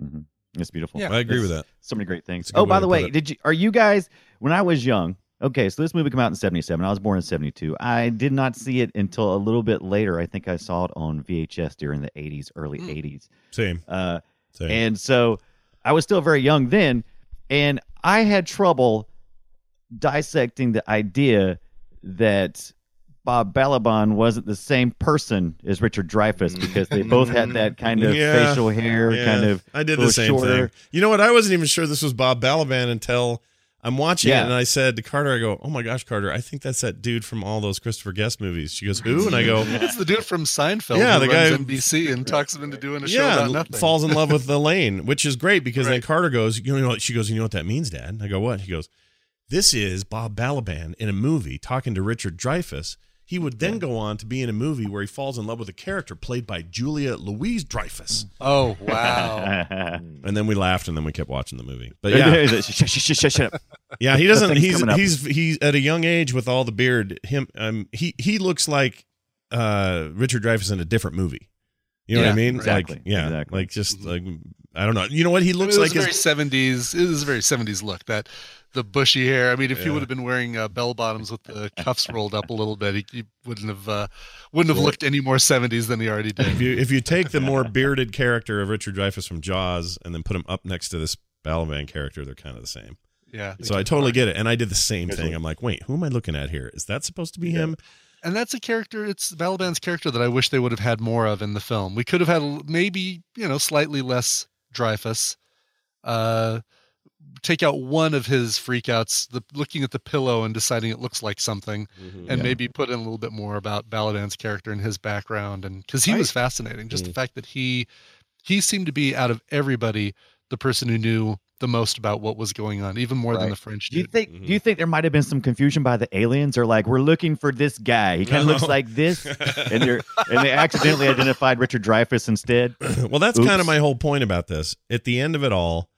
Mhm. It's beautiful. Yeah. I agree with that. So many great things. That's a good Oh, by the way, did you are you guys when I was young? Okay, so this movie came out in '77. I was born in '72. I did not see it until a little bit later. I think I saw it on VHS during the '80s, early Hmm. '80s. Same, Uh, same. and so I was still very young then, and I had trouble dissecting the idea that Bob Balaban wasn't the same person as Richard Dreyfuss because they both had that kind of Yeah. facial hair, Yeah, kind of. I did little the same shorter. thing. You know what? I wasn't even sure this was Bob Balaban until I'm watching Yeah. it, and I said to Carter, "I go, oh my gosh, Carter, I think that's that dude from all those Christopher Guest movies." She goes, "Who?" And I go, It's the dude from Seinfeld Yeah, who the runs guy- NBC and talks him into doing a show yeah, about nothing. falls in love with Elaine, which is great because then Carter goes, you know, what? she goes, you know what that means, Dad? And I go, what? He goes, this is Bob Balaban in a movie talking to Richard Dreyfuss. He would then go on to be in a movie where he falls in love with a character played by Julia Louise Dreyfus. oh wow! And then we laughed, and then we kept watching the movie. But yeah, shut, shut, shut, shut, shut up. yeah, he doesn't. He's he's he's at a young age with all the beard. Him, um, he he looks like uh Richard Dreyfuss in a different movie. You know what I mean? exactly, Like, yeah, exactly. like just like I don't know. You know what he looks it like? was a very His, seventies. It was a very seventies look. That the bushy hair. I mean, if he would have been wearing uh, bell bottoms with the cuffs rolled up a little bit, he, he wouldn't have uh, wouldn't have looked any more seventies than he already did. if you if you take the more bearded character of Richard Dreyfuss from Jaws and then put him up next to this Balaban character, they're kind of the same. Yeah. So I totally get it, and I did the same thing. I'm like, wait, who am I looking at here? Is that supposed to be him? and that's a character it's Balaban's character that I wish they would have had more of in the film. We could have had maybe, you know, slightly less Dreyfuss. Uh take out one of his freakouts, the looking at the pillow and deciding it looks like something and Yeah. maybe put in a little bit more about Balaban's character and his background and cuz he I- was fascinating. Just Mm. the fact that he he seemed to be out of everybody the person who knew the most about what was going on, even more than the French Do you dude. think? Do you think there might have been some confusion by the aliens, or like we're looking for this guy? He kind of No. looks like this, and they're and they accidentally identified Richard Dreyfuss instead. well, that's kind of my whole point about this. At the end of it all,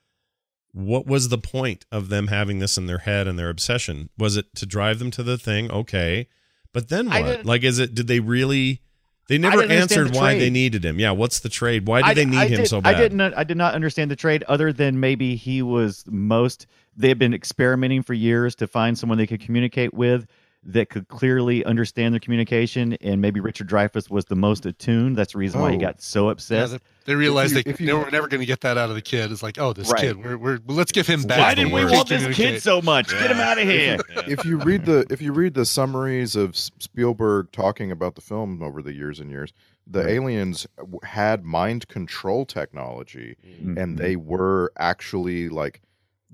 what was the point of them having this in their head and their obsession? Was it to drive them to the thing? Okay, but then what? Like, is it? Did they really? They never answered the why they needed him. Yeah, what's the trade? Why did I- they need I him did- so bad? I didn't. I did not understand the trade, other than maybe he was most. They had been experimenting for years to find someone they could communicate with that could clearly understand their communication, and maybe Richard Dreyfuss was the most attuned. That's the reason why he Oh. got so Yeah, obsessed. They, they realized you- they, if you- they were never going to get that out of the kid. It's like, oh, this Right. kid, we're, we're let's give him back. Why the did we want this kid so much? Get him out of here. if you read the if you read the summaries of Spielberg talking about the film over the years and years, the aliens had mind control technology, Mm-hmm. and they were actually like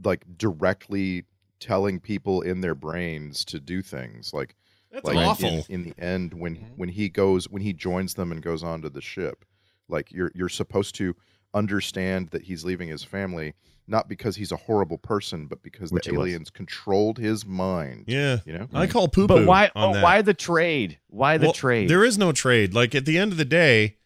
like directly telling people in their brains to do things like That's like awful. In, in the end when Mhm. when he goes when he joins them and goes onto the ship like you're you're supposed to understand that he's leaving his family not because he's a horrible person, but because Which the he was. aliens controlled his mind. Yeah. You know? I call poo poo. But why? On Oh, that. why the trade? Why the Well, trade? There is no trade. Like at the end of the day,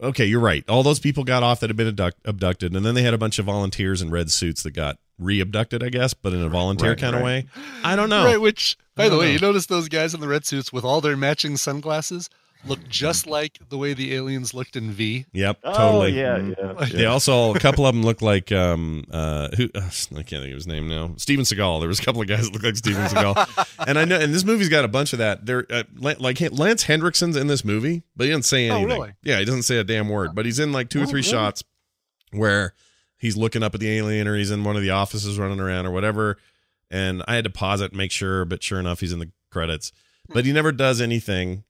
okay, you're right. All those people got off that had been abduct- abducted, and then they had a bunch of volunteers in red suits that got re-abducted, I guess, but in a volunteer Right, kind of way. I don't know. Right, which, by the way, know. you notice those guys in the red suits with all their matching sunglasses look just like the way the aliens looked in V. Yep, oh, totally. yeah, Mhm. yeah. They also a couple of them look like um uh who I can't think of his name now Steven Seagal. There was a couple of guys that look like Steven Seagal, and I know and this movie's got a bunch of that. There uh, like Lance Henriksen's in this movie, but he doesn't say Oh, anything. really? Yeah, he doesn't say a damn word, but he's in like two or three really? shots where he's looking up at the alien or he's in one of the offices running around or whatever. And I had to pause it and make sure, but sure enough, he's in the credits. But he never does anything.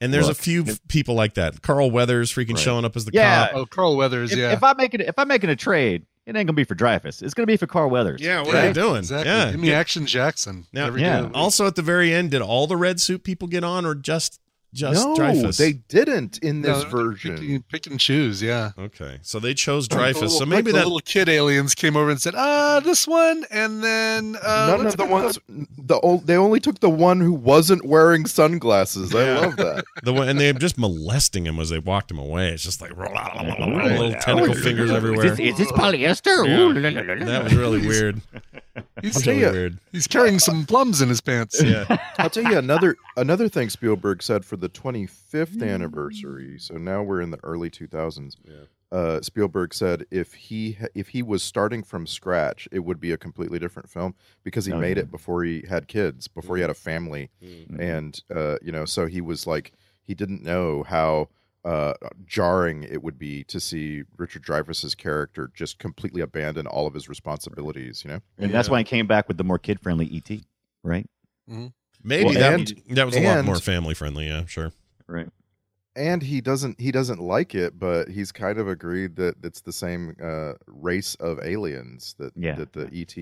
And there's Look, a few f- people like that. Carl Weathers freaking Right. showing up as the Yeah. cop. Oh, Carl Weathers, If, yeah. if I'm making if I'm making a trade, it ain't gonna be for Dreyfuss. It's gonna be for Carl Weathers. Yeah, what Yeah, are you doing? Exactly. Yeah. Give me Action Jackson. Now- every day Yeah. of the week. Also, at the very end, did all the red suit people get on, or just just no, Dreyfuss? they didn't in this No, version. Pick, pick and choose, yeah. okay, so they chose Dreyfuss. little- So maybe the that little kid aliens came over and said, "Ah, this one," and then uh, None of the pick ones. The ol- they only took the one who wasn't wearing sunglasses. I love that. the one, and they're just molesting him as they walked him away. It's just like little tentacle fingers everywhere. Is this, is this polyester? Yeah. Ooh, la, la, la, la. That was really weird. He's, I'll tell really you- weird. he's carrying some plums in his pants. Yeah, I'll tell you another another thing Spielberg said for the 25th anniversary. So now we're in the early 2000s. Uh, Spielberg said if he if he was starting from scratch, it would be a completely different film because he Oh, made yeah. it before he had kids, before he had a family, and uh, you know, so he was like he didn't know how uh, jarring it would be to see Richard Dreyfuss's character just completely abandon all of his responsibilities. You know, And that's why he came back with the more kid friendly ET, right? maybe Well, that and- that was a lot more family friendly. Yeah, sure. Right. And he doesn't he doesn't like it but he's kind of agreed that it's the same uh, race of aliens that Yeah. that the et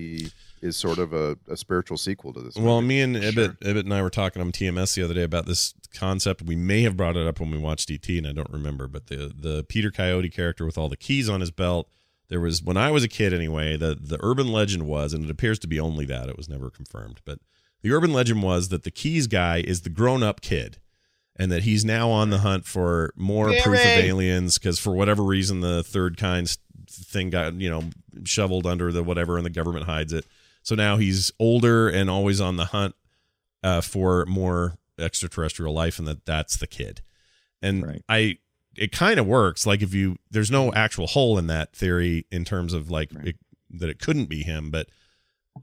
is sort of a, a spiritual sequel to this Well, movie. me and Ibbott, Sure. Ibbott and I were talking on TMS the other day about this concept. We may have brought it up when we watched ET, and I don't remember. But the the Peter Coyote character with all the keys on his belt. There was when I was a kid anyway. The the urban legend was, and it appears to be only that. It was never confirmed, but the urban legend was that the keys guy is the grown up kid. And that he's now on the hunt for more proof of aliens because for whatever reason the third kind thing got you know shoveled under the whatever and the government hides it. So now he's older and always on the hunt uh, for more extraterrestrial life, and that that's the kid. And Right. I, it kind of works. Like if you, there's no actual hole in that theory in terms of like Right. it, that it couldn't be him, but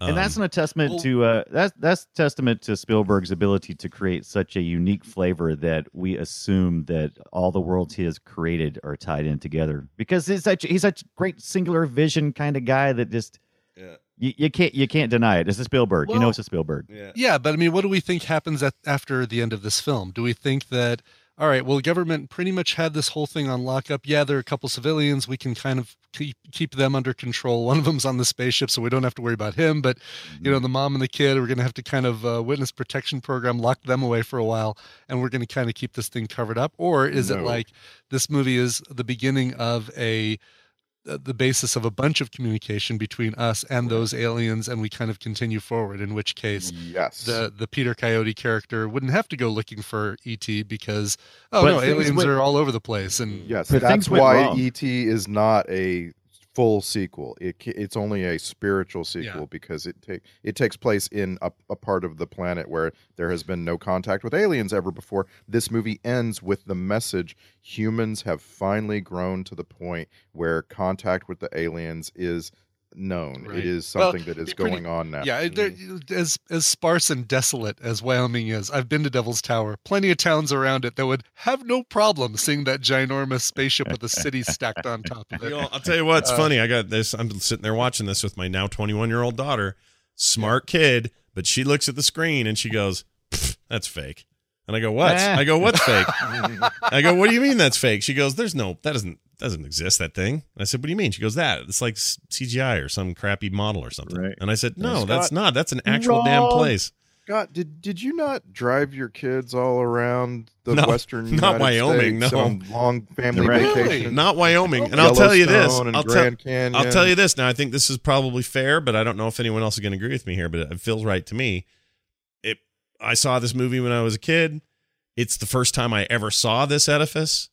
and that's um, an testament well- to uh that's that's testament to Spielberg's ability to create such a unique flavor that we assume that all the worlds he has created are tied in together because he's such he's such a great singular vision kind of guy that just Yeah. you, you can't you can't deny it. It's a Spielberg. you know it's a Spielberg. yeah. Yeah, but I mean, what do we think happens at, after the end of this film? Do we think that, all right, well, the government pretty much had this whole thing on lockup. Yeah, there are a couple civilians. We can kind of keep, keep them under control. One of them's on the spaceship, so we don't have to worry about him. But, you know, the mom and the kid, we're going to have to kind of uh, witness protection program, lock them away for a while, and we're going to kind of keep this thing covered up. Or is it like this movie is the beginning of a Uh, the basis of a bunch of communication between us and those aliens and we kind of continue forward in which case yes the the Peter Coyote character wouldn't have to go looking for ET because oh But no, aliens went- are all over the place and yes But that's why wrong. et is not a full sequel it, it's only a spiritual sequel Yeah. because it take it takes place in a, a part of the planet where there has been no contact with aliens ever before this movie ends with the message humans have finally grown to the point where contact with the aliens is known Right. it is Well, something that is it pretty- going on now yeah, they're- as as sparse and desolate as Wyoming is, I've been to Devil's Tower. Plenty of towns around it that would have no problem seeing that ginormous spaceship with a city stacked on top of You it. know, I'll tell you what's Uh, funny. I got this. I'm sitting there watching this with my now 21 year old daughter. Smart kid, but she looks at the screen and she goes, "That's fake." And I go, "What?" Ah. I go, "What's fake?" I go, "What do you mean that's fake?" She goes, "There's no that doesn't doesn't exist that thing." I said, "What do you mean?" She goes, "That it's like CGI or some crappy model or something." Right. And I said, "No, Scott, that's not. That's an actual damn place." Scott, did did you not drive your kids all around the No, western not United Wyoming, States no. on long family Really? vacation? Not Wyoming. And I'll tell you this. And I'll, Canyon. I'll tell you this. Now, I think this is probably fair, but I don't know if anyone else is going to agree with me here, but it feels right to me. It. I saw this movie when I was a kid. It's the first time I ever saw this edifice.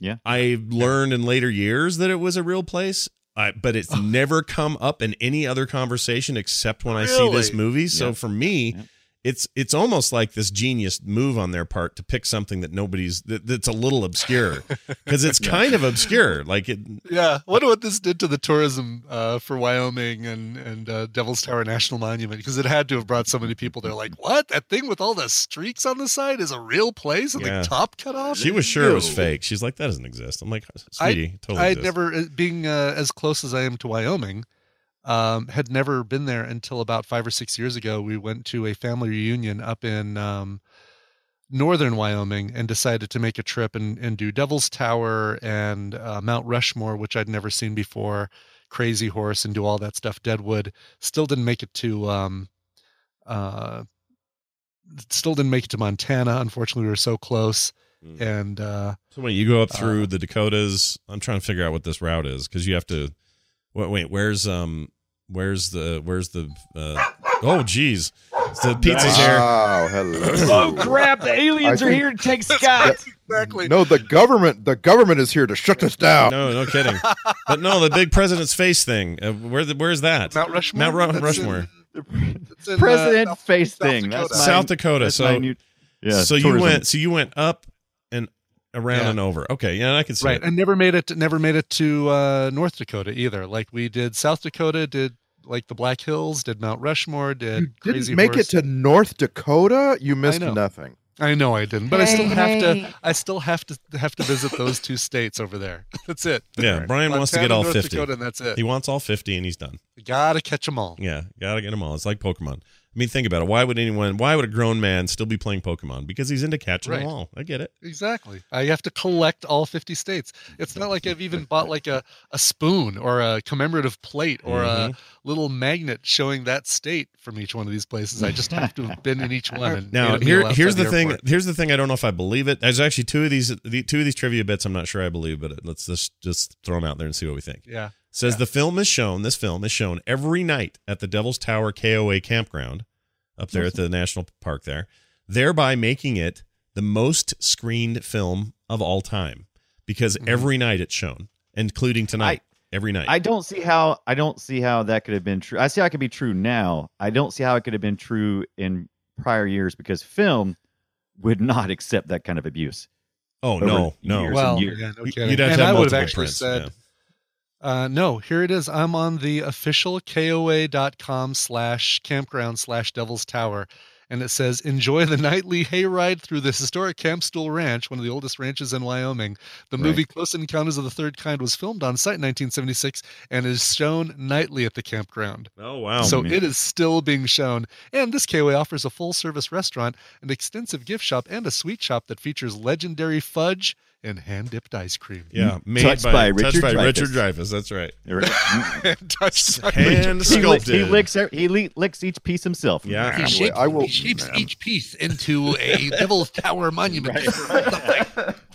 Yeah. I learned in later years that it was a real place. I, but it's never come up in any other conversation except when I see this movie. So Yeah. for me, Yeah. It's it's almost like this genius move on their part to pick something that nobody's that, that's a little obscure because it's kind of obscure. Like it, Yeah, wonder what this did to the tourism uh, for Wyoming and and uh, Devil's Tower National Monument because it had to have brought so many people. They're like, "What? That thing with all the streaks on the side is a real place and Yeah. the top cut off?" She was sure it was fake. She's like, that doesn't exist. I'm like, sweetie, totally I never, uh, being uh, as close as I am to Wyoming, um, had never been there until about five or six years ago. We went to a family reunion up in um, northern Wyoming and decided to make a trip and, and do Devil's Tower and uh, Mount Rushmore, which I'd never seen before, Crazy Horse, and do all that stuff. Deadwood still didn't make it to. Um, uh, still didn't make it to Montana. Unfortunately, we were so close. Mm. And uh, So wait, you go up through Uh, the Dakotas. I'm trying to figure out what this route is because you have to. Wait, wait, where's um, where's the where's the? Uh, oh, geez, the pizza's here. Oh hello. Oh crap! The aliens I are here to take Scott. exactly. No, the government the government is here to shut us down. No, no kidding. But no, the big president's face thing. Uh, where the where's that? Mount Rushmore. Mount Ru- That's Rushmore. in- that's in, uh, President South- face South thing. Dakota. That's my, South Dakota. that's So my new, yeah. so you went so you went up and around Yeah. and over. Okay, yeah, I can see right, it. and never made it. Never made it to uh, North Dakota either. Like we did South Dakota, did like the Black Hills, did Mount Rushmore, did You didn't make Horse. it to North Dakota. You missed know. nothing. I know I didn't, but I still Hey, have hey. to. I still have to have to visit those two states over there. That's it. Yeah, Brian wants to get Montana, all North 50. Dakota, and that's it. He wants all 50 and he's done. You gotta catch them all. Yeah, gotta get them all. It's like Pokemon. I mean, think about it. Why would anyone? Why would a grown man still be playing Pokemon? Because he's into catching Right. them all. I get it. Exactly. I have to collect all 50 states. It's not like I've even bought like a, a spoon or a commemorative plate or Mhm. a little magnet showing that state from each one of these places. I just have to have been in each one. Now here, here's the thing. Here's the thing. I don't know if I believe it. There's actually two of these. The, two of these trivia bits. I'm not sure I believe, but let's just just throw them out there and see what we think. Yeah. Says the film is shown. This film is shown every night at the Devil's Tower KOA campground up there at the national park there, thereby making it the most screened film of all time because Mhm. every night it's shown, including tonight. every night. I don't see how I don't see how that could have been true. I see how it could be true now. I don't see how it could have been true in prior years because film would not accept that kind of abuse. oh no, no. Well, yeah, no You'd kidding. have to and have I would have actually prints, said, yeah. Uh, no, here it is. I'm on the official KOA.com slash campground slash Devil's Tower. And it says, enjoy the nightly hayride through the historic Campstool Ranch, one of the oldest ranches in Wyoming. The Right. movie Close Encounters of the Third Kind was filmed on site in 1976 and is shown nightly at the campground. Oh wow. so man. it is still being shown. And this KOA offers a full service restaurant, an extensive gift shop, and a sweet shop that features legendary fudge and hand dipped ice cream. yeah, mm. made Touched by, by touched Richard by Dreyfuss. Richard Dreyfuss. That's right. touched by Hand he, sculpted. he licks he licks each piece himself. Yeah. He He shapes, I will- he shapes each piece into a Devil's Tower monument.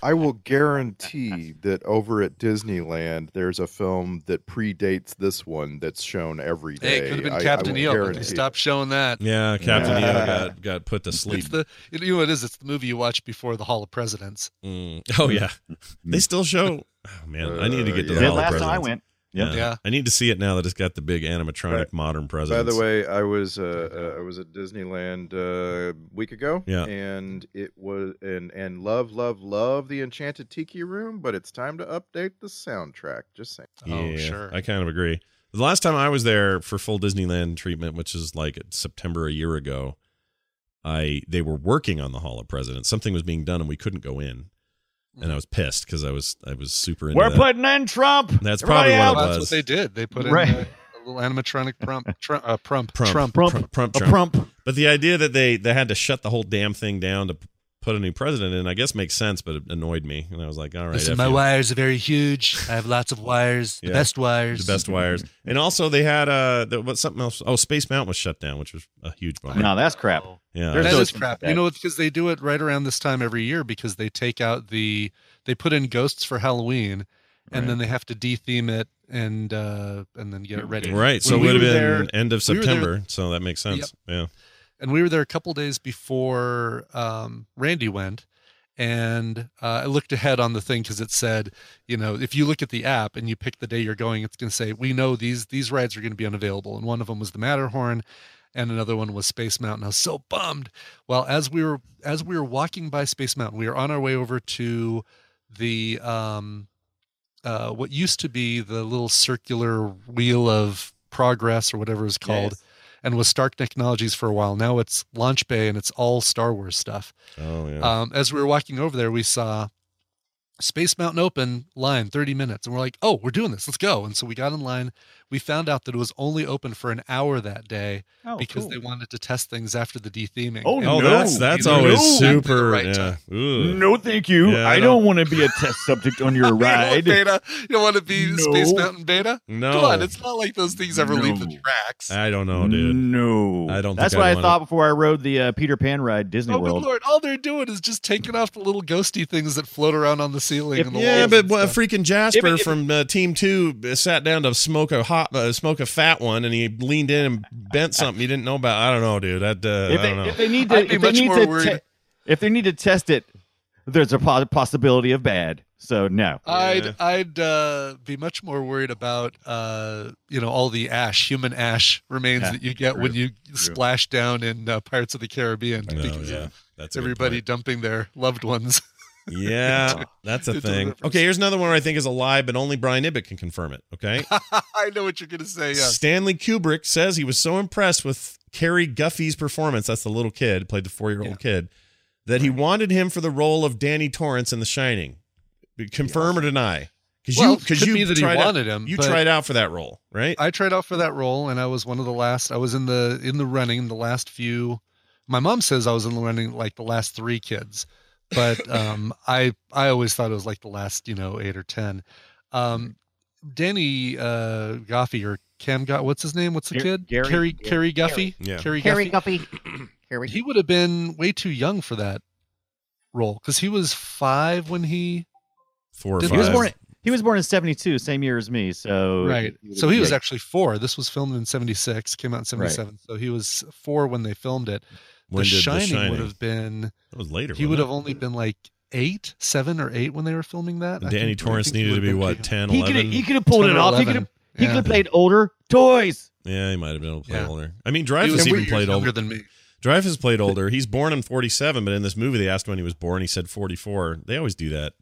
I will guarantee that over at Disneyland, there's a film that predates this one that's shown every day. Hey, it could have been I- I Captain will EO, but guarantee they stopped showing that. Yeah, Captain Yeah. EO got got put to sleep. It's the you know what it is. It's the movie you watch before the Hall of Presidents. Mm. Oh yeah, they still show. Oh man, I need to get to Uh, the yeah. Did Hall of last time I Presidents. went. Yeah. Yeah. I need to see it now that it's got the big animatronic By- modern presence. By the way, I was uh, uh, I was at Disneyland uh, a week ago. Yeah. and it was and and love love love the Enchanted Tiki Room, but it's time to update the soundtrack. Just saying. yeah, Oh, sure. I kind of agree. The last time I was there for full Disneyland treatment, which is like September a year ago, I they were working on the Hall of Presidents. Something was being done and we couldn't go in, and I was pissed because I was I was super into We're that. putting in Trump. That's Everybody probably what it Well, that's was. what they did. They put in Right. a, a little animatronic prump, tr- uh, prump, Prump. Trump. Prump. Prump, Prump, A Trump. prump. But the idea that they they had to shut the whole damn thing down to p- put a new president in. I guess makes sense, but it annoyed me, and I was like, all right, Listen, my you. wires are very huge. I have lots of wires, the Yeah. best wires. the best wires, and also they had uh, the, what something else? Oh, Space Mountain was shut down, which was a huge bummer. No, that's crap. Yeah, There's That always is crap. You that. know, because they do it right around this time every year because they take out the they put in ghosts for Halloween, and Right. then they have to de-theme it and uh and then get it ready. right. So When it would have been there- end of we there- September, so that makes sense. Yeah. And we were there a couple days before um, Randy went, and uh, I looked ahead on the thing because it said, you know, if you look at the app and you pick the day you're going, it's going to say we know these these rides are going to be unavailable, and one of them was the Matterhorn, and another one was Space Mountain. I was so bummed. Well, as we were as we were walking by Space Mountain, we were on our way over to the um, uh, what used to be the little circular wheel of progress or whatever it's called Yes. And was Stark Technologies for a while. Now it's Launch Bay and it's all Star Wars stuff. Oh yeah. Um, as we were walking over there, we saw Space Mountain Open line 30 minutes, and we're like, oh, we're doing this. Let's go. And so we got in line. We found out that it was only open for an hour that day Oh, because cool. they wanted to test things after the de-theming. Oh, And oh, no. that's that's always No. At the super. right yeah. No, thank you. Yeah, I I don't- don't want to be a test subject on your You don't want ride. beta? You don't want to be Space Mountain Beta? No, Come on, it's not like those things ever leave the tracks. I don't know, dude. No, I don't That's think what I'd I want thought before I rode the uh, Peter Pan ride Disney Oh, good World. lord! All they're doing is just taking off the little ghosty things that float around on the ceiling If- and the Yeah, walls but and what, freaking Jasper If if from uh, Team Two uh, sat down to smoke a hot, uh, smoke a fat one, and he leaned in and bent something you didn't know about. I don't know, dude. That uh, if, I they, don't know. if they need to, if they need to, te- if they need to test it, there's a possibility of bad. So no. I'd Yeah. I'd uh, be much more worried about uh, you know all the ash, human ash remains Yeah, that you get when true, you splash down in uh, Pirates of the Caribbean No, because yeah, that's everybody dumping their loved ones. Yeah, that's a thing. Okay, here's another one where I think is a lie, but only Brian Ibbott can confirm it. Okay, I know what you're gonna say. Yeah. Stanley Kubrick says he was so impressed with Cary Guffey's performance. That's the little kid, played the four year old Yeah. kid, that he wanted him for the role of Danny Torrance in The Shining. Confirm or deny? Because Well, you because you be that he tried out- him, You tried out for that role, right? I tried out for that role, and I was one of the last. I was in the in the running the last few. My mom says I was in the running like the last three kids, but um, I I always thought it was like the last you know eight or ten. Um, Danny uh, Goffey or Cam Got what's his name? What's the Gar- kid? Gary- Cary Gary- Cary Guffey. Yeah. Cary Harry Guffey. Guffey. Harry. He would have been way too young for that role because he was five when he Four or five. He was born. He was born in '72, same year as me. So right. would've So he been- was actually four. This was filmed in '76, came out in '77. So he was four when they filmed it. When the did Shining, The Shining would have been. That was later. He would have only been like eight, seven or eight when they were filming that. I Danny think- Torrance needed to be what too- 10, He could 11? he could have pulled it or off. He could have he Yeah. could have played older toys. Yeah, he might have been able to play Yeah. older. I mean, He Dreyfuss even played older. than me. Dreyfuss played older. He's born in 47, but in this movie they asked when he was born. He said 44. They always do that.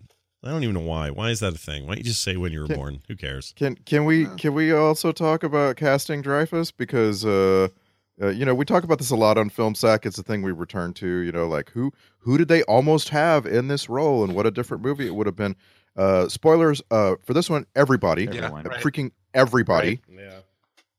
I don't even know why. Why is that a thing? Why don't you just say when you were Can- born? Who cares? Can can we can we also talk about casting Dreyfuss because uh, uh you know we talk about this a lot on Film Sack. It's a thing we return to. You know, like who who did they almost have in this role, and what a different movie it would have been. Uh, spoilers uh, for this one, everybody, Yeah, right. freaking everybody. Yeah.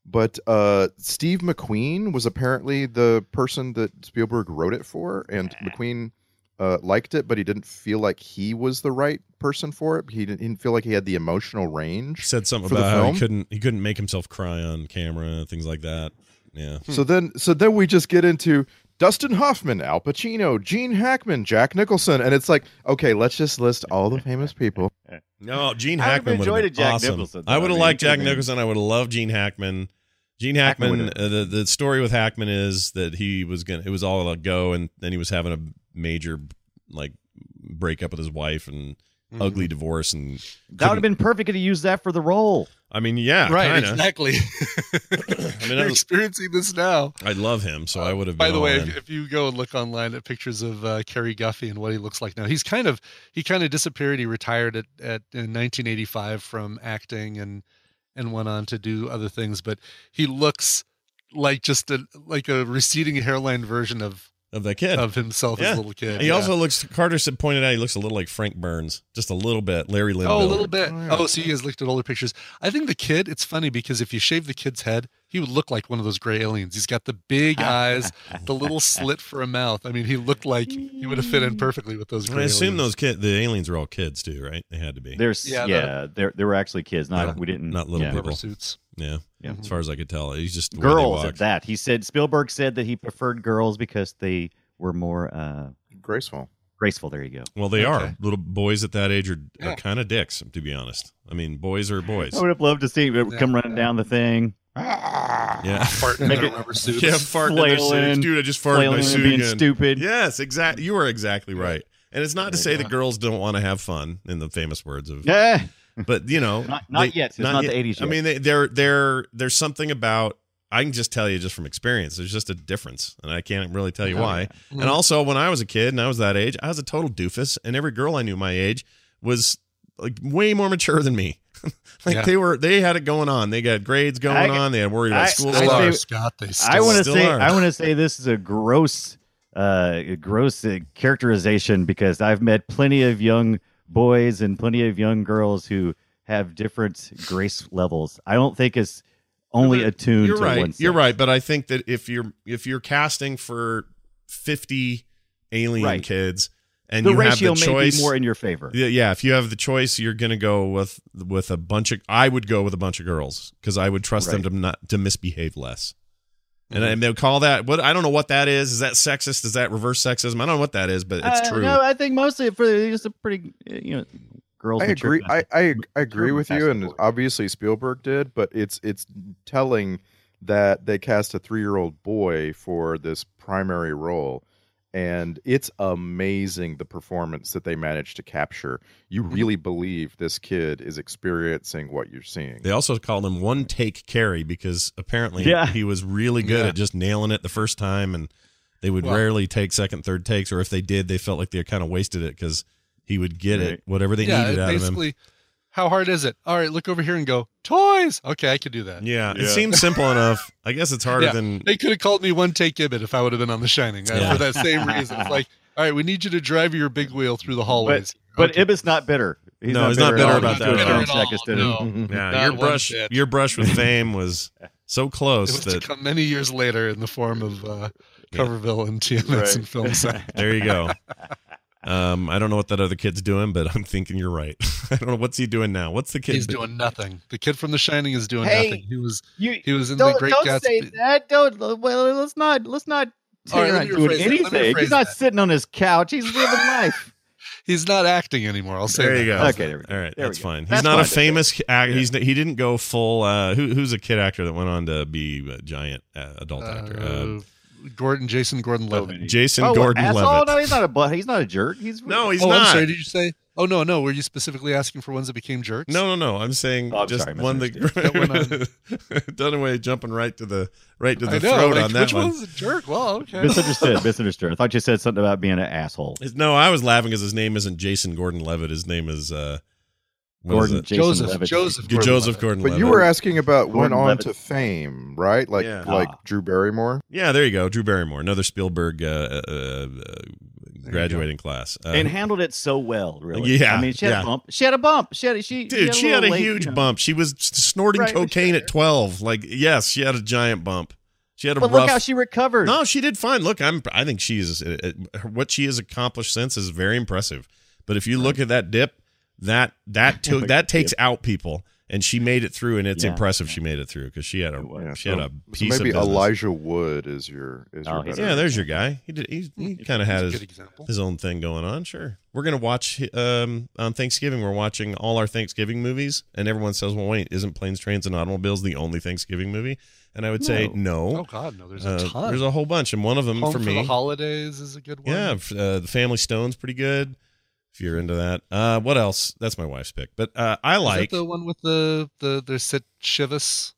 But uh, Steve McQueen was apparently the person that Spielberg wrote it for, and McQueen uh, liked it, but he didn't feel like he was the right person for it. He didn't, he didn't feel like he had the emotional He range. said something For the about how he couldn't he couldn't make himself cry on camera, things like that. Yeah. So then, so then we just get into Dustin Hoffman, Al Pacino, Gene Hackman, Jack Nicholson, and it's like, okay, let's just list all the famous people. No, Gene Hackman would have enjoyed been Jack awesome. Nicholson, I though. would I have mean, liked Jack Nicholson. I would have loved Gene Hackman. Gene Hackman Hackman. Uh, the the story with Hackman is that he was gonna. It was all a go, and then he was having a major like breakup with his wife and Mm-hmm. ugly divorce, and That would have been perfect to use that for the role. I mean, yeah, right, kinda. exactly. I mean, I'm experiencing this now. I love him, so I would have. By the way, if, if you go and look online at pictures of uh, Cary Guffey and what he looks like now, he's kind of he kind of disappeared. He retired at, at in 1985 from acting and and went on to do other things. But he looks like just a like a receding hairline version of of that kid. of himself Yeah. as a little kid. he yeah. also looks. Carter said pointed out he looks a little like Frank Burns, just a little bit. Larry Linville. Oh, a little bit. Oh, oh, so you guys looked at older pictures. I think the kid, it's funny because if you shave the kid's head, he would look like one of those gray aliens. He's got the big eyes, the little slit for a mouth. I mean, he looked like he would have fit in perfectly with those I assume aliens. those kid, the aliens are all kids too, right? They had to be. There's Yeah, yeah, the- there there were actually kids. Not Yeah, we didn't not little yeah. people. rubber suits. yeah, Yeah. as far as I could tell, he's just the girls walk. at that. He said Spielberg said that he preferred girls because they were more uh, Graceful. graceful. There you go. Well, they are little boys at that age are, are kind of dicks, to be honest. I mean, boys are boys. I would have loved to see him Yeah. come running down the thing. Yeah, Farting in Make their it- rubber suits. yeah, farting in their Flailing, suits. dude. I just farted in Flailing my and suit being again. stupid. Yes, exactly. You are exactly right. And it's not to say that girls don't want to have fun, in the famous words of Yeah. but you know, Not- not yet. It's not the 80s I mean, they, they're they're there's something about I can just tell you just from experience. There's just a difference, and I can't really tell you Oh, why. And also, when I was a kid and I was that age, I was a total doofus, and every girl I knew my age was like way more mature than me. Like Yeah. they were, they had it going on. They got grades going I- on. They had worried about I- school I Still stuff. are, Scott. They I still want to still say are. I want to say this is a gross uh gross uh, characterization because I've met plenty of young boys and plenty of young girls who have different grace levels. I don't think it's only You're- attuned You're to right. one. You're right. But I think that if you're if you're casting for fifty alien Right. kids and The you ratio have the may choice, be more in your favor. Yeah, yeah. If you have the choice, you're gonna go with with a bunch of. I would go with a bunch of girls because I would trust them to not to misbehave less. And, Mm-hmm. and they'll call that what I don't know what that is. Is that sexist? Is that reverse sexism? I don't know what that is, but it's Uh, true. No, I think mostly for it's a pretty you know girls. I agree. I. I I agree with you, and faster. obviously Spielberg did, but it's it's telling that they cast a three year old boy for this primary role, and it's amazing the performance that they managed to capture. You Mm-hmm. really believe this kid is experiencing what you're seeing. They also called him one take Cary because apparently Yeah. he was really good Yeah. at just nailing it the first time, and they would Well- rarely take second, third takes, or if they did, they felt like they kind of wasted it because he would get Right. it whatever they yeah, needed out of him. Basically, how hard is it? All right, look over here and go toys. Okay, I could do that. Yeah, it seems simple enough. I guess it's harder Yeah. than They could have called me one take Gibbet if I would have been on The Shining uh, Yeah. for that same reason. It's like, all right, we need you to drive your big wheel through the hallways. But Okay. Ibis not bitter. He's No, not he's not bitter, bitter about He's that doing at all. own check instead of- yeah. Your brush, bit. your brush with fame was so it close was to that come many years later in the form of uh, Yeah. Coverville and TMS Right. and Film Sack. there you go. Um, I don't know what that other kid's doing, but I'm thinking you're right. I don't know what's he doing now. What's the kid? He's doing nothing. The kid from The Shining is doing Hey, nothing. He was You he was in the don't Great don't say that. Don't. Well, let's not. Let's not. All right, He's let not doing rephrase that. Let me anything. He's not that. sitting on his couch. He's living life. He's not acting anymore. I'll say There you that. go. Okay, there we go. All right, There that's go. fine. He's That's not a famous actor. He's he didn't go full. Uh, who, who's a kid actor that went on to be a giant uh, adult actor? Uh, Uh, Gordon, Jason Gordon-Levitt. Jason oh, Gordon-Levitt. asshole? No, he's not a butt. He's not a jerk. He's No, he's oh, not. I'm sorry. Did you say? Oh no, no. Were you specifically asking for ones that became jerks? No, no, no. I'm saying Oh, I'm just sorry, one That that Dunaway jumping right to the right to the know. throat like, on that which one. one's a jerk? Well, okay. misunderstood. misunderstood. I thought you said something about being an asshole. His- No, I was laughing because his name isn't Jason Gordon-Levitt. His name is uh, what is Gordon? Jason Joseph. Levitt. Joseph. Joseph Gordon-Levitt. Gordon-Levitt. But you were asking about went on Levitt. to fame, right? Like Yeah. like Ah. Drew Barrymore. Yeah, there you go. Drew Barrymore, another Spielberg uh, uh, uh, graduating class. Uh, and handled it so well. Really. Yeah, I mean, she had yeah. a bump. She had a bump. She had. She. dude, she had a little late, huge you know. bump. She was snorting Right, cocaine at 12. Like, yes, she had a giant bump. She had a But rough. look how she recovered. no, she did fine. Look, I'm. I think she's uh, uh, what she has accomplished since is very impressive. But if you look at that dip, that that took that takes out people, and she made it through, and it's Yeah. impressive she made it through because she had a Yeah, she so- had a so piece maybe of. Elijah Wood is your is your Oh, he's- better Yeah, there's your guy. He did. He, he kind of had his his own thing going on. Sure, we're gonna watch um, on Thanksgiving. We're watching all our Thanksgiving movies, and everyone says, "Well, wait, isn't Planes, Trains, and Automobiles the only Thanksgiving movie?" And I would say, no. Oh God, no. There's a Uh, ton. there's a whole bunch, and one of them Home for for me, the holidays is a good one. yeah, uh, the Family Stone's pretty good. If you're into that, uh, what else? That's my wife's pick, but uh, I Is like that the one with the the the sit Shivas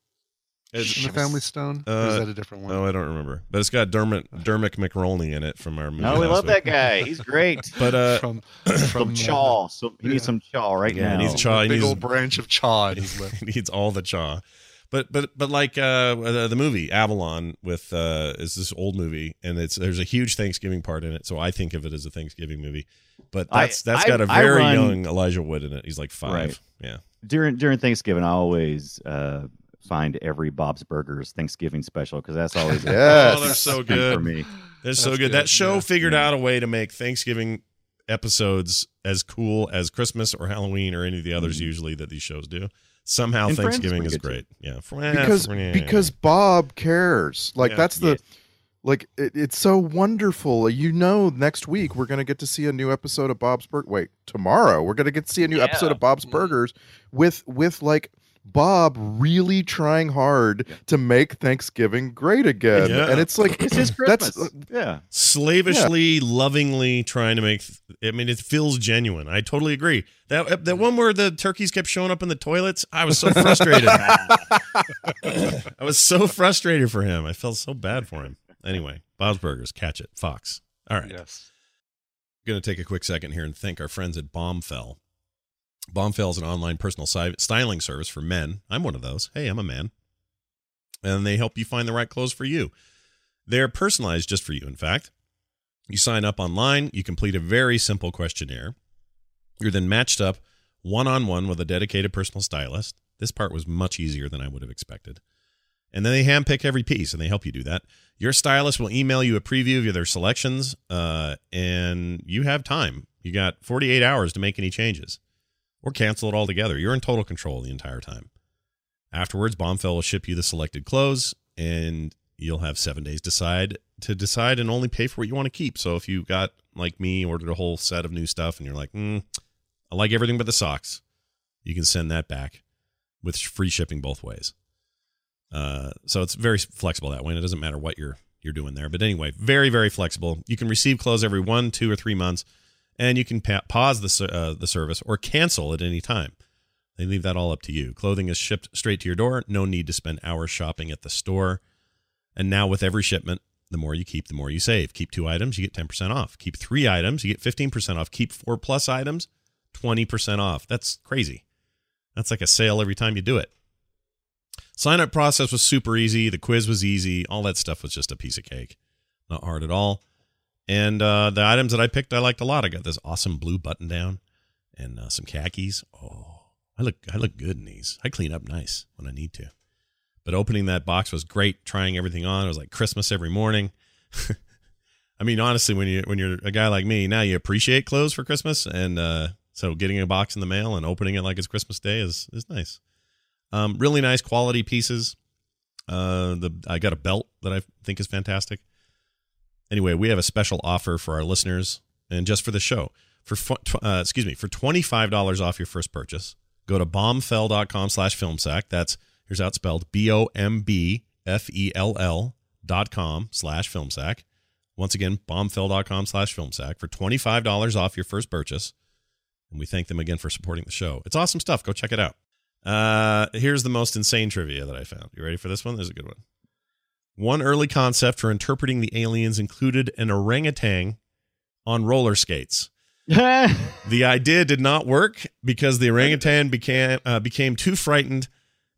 It's- in the Family Stone? or Uh, is that a different one? Oh, I don't remember, but it's got Dermot Dermot McRolney in it from our movie. No, we love week. that guy. He's great. But uh, from from uh, chaw. So he needs some chaw right Yeah, now. he needs chaw. He big needs- old branch of chaw in his lip. he needs all the chaw. But but but like uh the, the movie Avalon with uh is this old movie and it's there's a huge Thanksgiving part in it, so I think of it as a Thanksgiving movie. But I- that's that's I- got a I very run- young Elijah Wood in it. He's like five. Right. Yeah. during during Thanksgiving, I always uh, find every Bob's Burgers Thanksgiving special because that's always a Yes. Oh, they're so good. for me. They're so good. good, That show yeah. figured Yeah. out a way to make Thanksgiving episodes as cool as Christmas or Halloween or any of the others usually that these shows do. Somehow And Thanksgiving is good, too. great. Yeah. because because Bob cares. Like Yeah. that's the Yeah. Like it, it's so wonderful. You know, next week we're gonna get to see a new episode of Bob's Burger. Wait, tomorrow we're gonna get to see a new episode of Bob's mm-hmm. Burgers with with like Bob really trying hard to make Thanksgiving great again. Yeah. And it's like It's his that's Christmas. Uh, yeah. slavishly, lovingly trying to make. I mean, it feels genuine. I totally agree. That uh, that one where the turkeys kept showing up in the toilets, I was so frustrated. I was so frustrated for him. I felt so bad for him. Anyway, Bob's Burgers, catch it, Fox. All right, Yes. going to take a quick second here and thank our friends at Bombfell. Bombfell is an online personal styling service for men. I'm one of those. Hey, I'm a man. And they help you find the right clothes for you. They're personalized just for you, in fact. You sign up online, you complete a very simple questionnaire. You're then matched up one on one with a dedicated personal stylist. This part was much easier than I would have expected. And then they handpick every piece and they help you do that. Your stylist will email you a preview of their selections, uh, and you have time. You got 48 hours to make any changes or cancel it altogether. You're in total control the entire time. Afterwards, Bombfell will ship you the selected clothes, and you'll have seven days decide to decide and only pay for what you want to keep. So if you got like me ordered a whole set of new stuff and you're like, mm, I like everything but the socks, you can send that back with free shipping both ways. Uh, so it's very flexible that way, and it doesn't matter what you're you're doing there. But anyway, very very flexible. You can receive clothes every one, two, or three months, and you can pa- pause the uh, the service or cancel at any time. They leave that all up to you. Clothing is shipped straight to your door. No need to spend hours shopping at the store. And now with every shipment, the more you keep, the more you save. Keep two items, you get 10% off. Keep three items, you get 15% off. Keep four plus items, 20% off. That's crazy. That's like a sale every time you do it. Sign up process was super easy. The quiz was easy. All that stuff was just a piece of cake. Not hard at all. And uh, the items that I picked, I liked a lot. I got this awesome blue button down and uh, some khakis. Oh, I look I look good in these. I clean up nice when I need to. But opening that box was great. Trying everything on, it was like Christmas every morning. I mean, honestly, when you when you're a guy like me, now you appreciate clothes for Christmas, and uh, so getting a box in the mail and opening it like it's Christmas Day is is nice. Um, really nice quality pieces. Uh, the I got a belt that I think is fantastic. Anyway, we have a special offer for our listeners, and just for the show, for uh, excuse me, for twenty five dollars off your first purchase, go to bombfell.com slash filmsack. That's here's how it's spelled: B O M B F E L L dot com slash filmsack. Once again, bombfell.com slash filmsack for twenty five dollars off your first purchase. And we thank them again for supporting the show. It's awesome stuff. Go check it out. Uh, here's the most insane trivia that I found. You ready for this one? There's a good one. One early concept for interpreting the aliens included an orangutan on roller skates. The idea did not work because the orangutan became uh, became too frightened,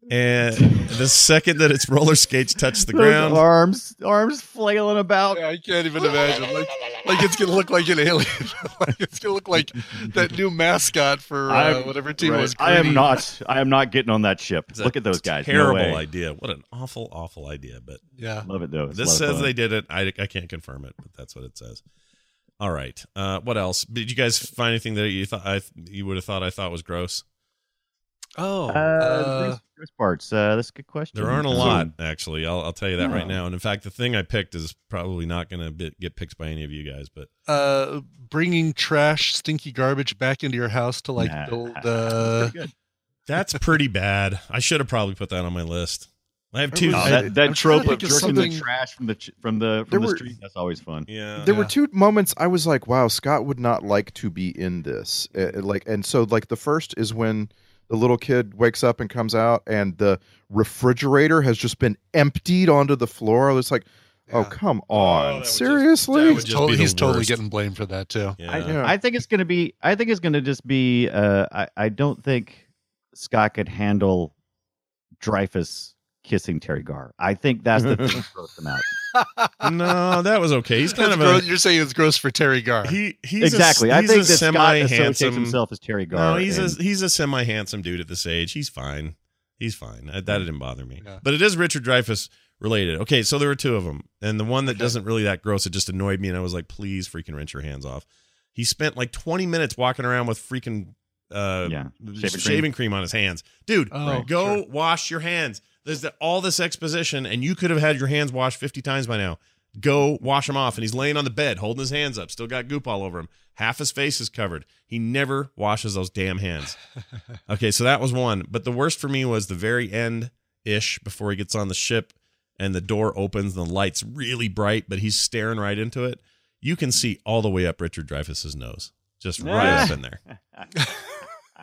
and the second that its roller skates touch the Those ground, arms, arms flailing about. Yeah, I can't even imagine. Like, like it's gonna look like an alien. like it's gonna look like that new mascot for uh, whatever team Right. was. I am not. I am not getting on that ship. It's Look at those guys. Terrible way. idea. What an awful, awful idea. But Yeah. Love it though. It's this says they did it. I, I can't confirm it, but that's what it says. All right. Uh, what else? Did you guys find anything that you thought I you would have thought I thought was gross? Oh. Uh, uh, gross- gross parts. Uh, that's a good question. There aren't a lot, actually. I'll, I'll tell you that right now. And in fact, the thing I picked is probably not going to get picked by any of you guys. But uh, bringing trash, stinky garbage back into your house to like Nah. build. Uh, Pretty good. that's pretty bad. I should have probably put that on my list. I have two. was- Oh, I- that that trope of think of jerking the trash from the from the There from the were- street. That's always fun. yeah. There were two moments I was like, "Wow, Scott would not like to be in this." Uh, like, and so like the first is when the little kid wakes up and comes out, and the refrigerator has just been emptied onto the floor. It's like, "Oh, Yeah. come Oh, that on, would just- seriously?" that he's just totally, be the he's totally getting blamed for that too. Yeah. I, Yeah. I think it's gonna be. I think it's gonna just be. Uh, I I don't think Scott could handle Dreyfuss kissing Teri Garr. I think that's the thing that grossed them out. no, that was okay. He's kind That's of gross. a You're saying it's gross for Teri Garr. he. He's exactly. A, I he's think a semi associates handsome. himself as Teri Garr. No, he's and- a he's a semi handsome dude at this age. He's fine. He's fine. That didn't bother me. Yeah. But it is Richard Dreyfuss related. Okay, so there were two of them, and the one that doesn't really that gross. It just annoyed me, and I was like, please, freaking wrench your hands off. He spent like 20 minutes walking around with freaking uh, Yeah, shaving, shaving cream. on his hands, dude. Oh, go sure. wash your hands. There's the, all this exposition, and you could have had your hands washed 50 times by now. Go wash them off, and he's laying on the bed, holding his hands up, still got goop all over him. Half his face is covered. He never washes those damn hands. Okay, so that was one. But the worst for me was the very end ish before he gets on the ship and the door opens and the light's really bright, but he's staring right into it. You can see all the way up Richard Dreyfuss's nose, just right up in there.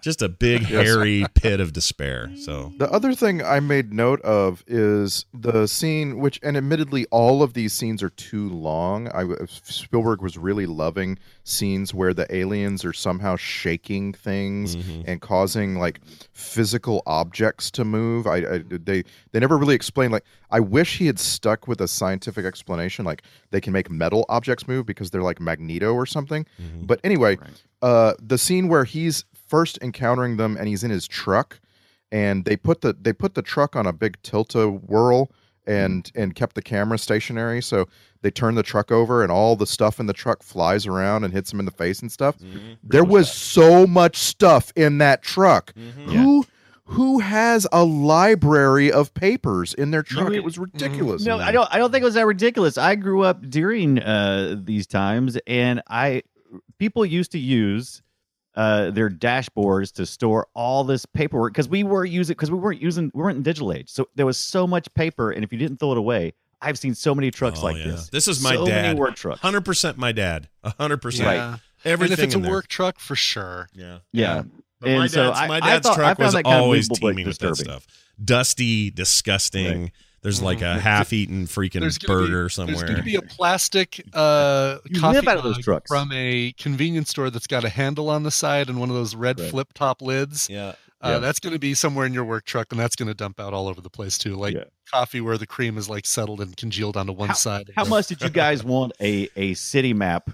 Just a big, hairy pit of despair. So, The other thing I made note of is the scene, which, and admittedly, all of these scenes are too long. I Spielberg was really loving scenes where the aliens are somehow shaking things Mhm. and causing like physical objects to move. I, I they they never really explained. Like, I wish he had stuck with a scientific explanation, like they can make metal objects move because they're like Magneto or something. mhm. But anyway, Right. uh, the scene where he's first encountering them and he's in his truck, and they put the they put the truck on a big Tilt-A-Whirl and and kept the camera stationary. So they turn the truck over and all the stuff in the truck flies around and hits him in the face and stuff. There was so much stuff in that truck. Mhm. Who who has a library of papers in their truck? It was ridiculous. No, I don't. I don't think it was that ridiculous. I grew up during uh, these times, and I people used to use uh, their dashboards to store all this paperwork because we were using because we weren't using we weren't in digital age, so there was so much paper, and if you didn't throw it away, I've seen so many trucks Oh, like yeah. this. This is my so dad. Many work trucks. Hundred percent, my dad. hundred percent. Yeah. Everything and if it's a work truck, for sure. Yeah. Yeah. But And my so dad's, I- my I dad's thought- truck found was that kind of always teeming with that stuff. Dusty, disgusting. There's like a half-eaten freaking There's gonna be- burger There's somewhere. going to be a plastic uh, You coffee live out of those trucks. from a convenience store that's got a handle on the side and one of those red Right. flip top lids. yeah. Uh, Yeah. That's going to be somewhere in your work truck, and that's going to dump out all over the place too. Like Yeah. coffee where the cream is like settled and congealed onto one side. How much did you guys want a a city map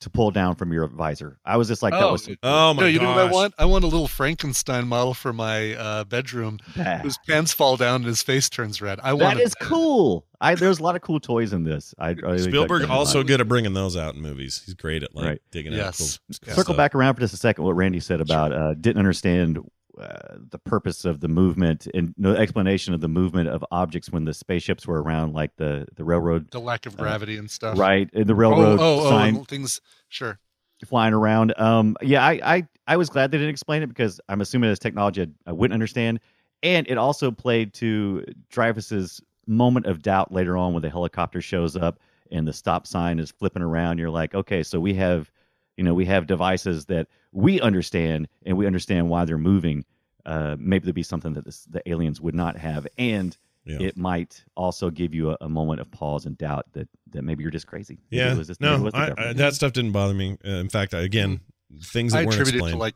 to pull down from your visor? I was just like, that Oh, was Oh my no, you know what I want? I want a little Frankenstein model for my uh, bedroom. bad. Whose pants fall down and his face turns red. I want is cool. I there's a lot of cool toys in this. I, I Spielberg that also good at bringing those out in movies. He's great at like Right. digging Yes. out cool, cool circle stuff. back around for just a second. What Randy said about uh, didn't understand uh, the purpose of the movement and no explanation of the movement of objects when the spaceships were around, like the the railroad, the lack of gravity and stuff. right? And the Oh, railroad oh, oh, sign and things. Sure. flying around. Um, yeah, I, I I was glad they didn't explain it because I'm assuming it's technology I, I wouldn't understand, and it also played to Dreyfuss's moment of doubt later on when the helicopter shows up and the stop sign is flipping around. You're like, okay, so we have, you know, we have devices that we understand and we understand why they're moving. Uh, maybe there'd be something that this, the aliens would not have, and Yeah. it might also give you a, a moment of pause and doubt that that maybe you're just crazy. Yeah. it was just- maybe it no, was I, I, that stuff didn't bother me. Uh, in fact, I, again, things that I weren't attribute it explained. to like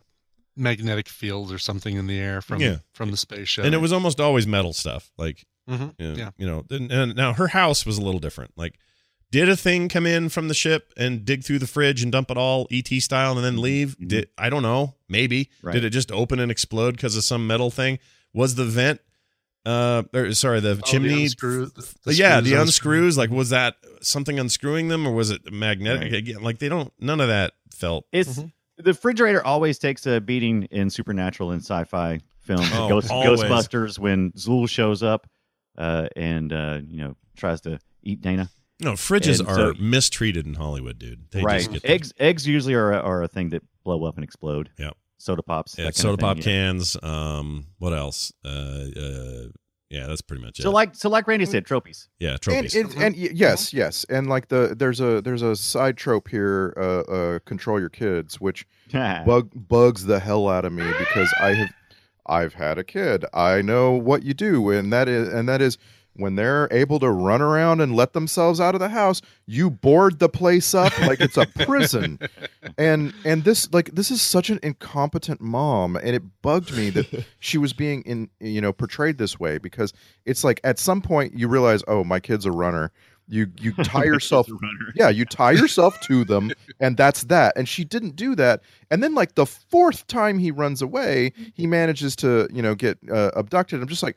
magnetic fields or something in the air from Yeah. from the spaceship. and it was almost always metal stuff. Like, Mhm. you know, Yeah. you know and, and now her house was a little different. Like, did a thing come in from the ship and dig through the fridge and dump it all ET style and then leave? Mhm. Did I don't know. Maybe Right. did it just open and explode because of some metal thing? Was the vent? Uh, or, sorry, the Oh, the chimney. unscrew- the- the yeah, screws the unscrew. unscrews. Like, was that something unscrewing them, or was it magnetic? Right. Again, like they don't. None of that felt. It's Mhm. the refrigerator always takes a beating in supernatural and sci-fi films. Oh, Ghost. Ghostbusters when Zuul shows up uh, and uh, you know tries to eat Dana. No, fridges And are so- mistreated in Hollywood, dude. They right. just get the- Eggs eggs usually are are a thing that blow up and explode. Yep. Soda pops. Yeah, soda of thing, pop yeah. cans. Um, what else? Uh, uh, yeah, that's pretty much it. So like so like Randy said, trophies. yeah, and, and, and yes, yes, and like the there's a there's a side trope here. Uh, uh, control your kids, which bug bugs the hell out of me because I have I've had a kid. I know what you do, and that is and that is when they're able to run around and let themselves out of the house, you board the place up like it's a prison. And and this like this is such an incompetent mom, and it bugged me that she was being in you know portrayed this way because it's like at some point you realize, oh, my kid's a runner. You you tie yourself yeah, you tie yourself to them, and that's that. And she didn't do that. And then, like the fourth time he runs away, he manages to, you know, get uh, abducted. I'm just like,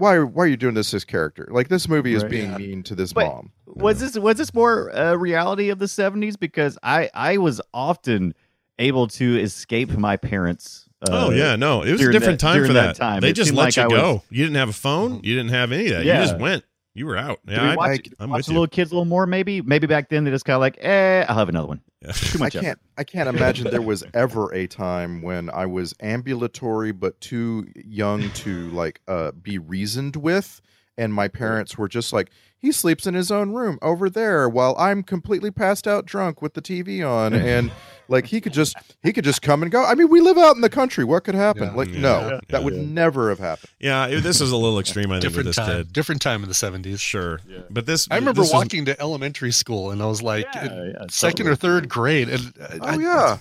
why? Are, why are you doing this? This character, like this movie is Right. being Yeah. mean to this But- mom. was this was this more uh, reality of the 70s because i i was often able to escape my parents uh, oh yeah, no, it was a different that- time for that. that time. They It just let like you I was- go. You didn't have a phone. You didn't have any of that. Yeah. You just went. You were out. Yeah, we I, watch, I'm watch with the you. little kids a little more maybe maybe back then they just kind of like eh i'll have another one Yeah. too I much effort. can't. I can't imagine there was ever a time when I was ambulatory but too young to like uh, be reasoned with, and my parents were just like, "He sleeps in his own room over there, while I'm completely passed out drunk with the TV on, and like he could just he could just come and go. I mean, we live out in the country. What could happen? Yeah. like, Yeah. no, Yeah. that would Yeah. never have happened. Yeah, this is a little extreme. I think different this time. kid. Different time in the seventies. Sure, but this. I remember this is- walking to elementary school, and I was like Yeah, in yeah, second totally. or third grade, and Oh I- yeah,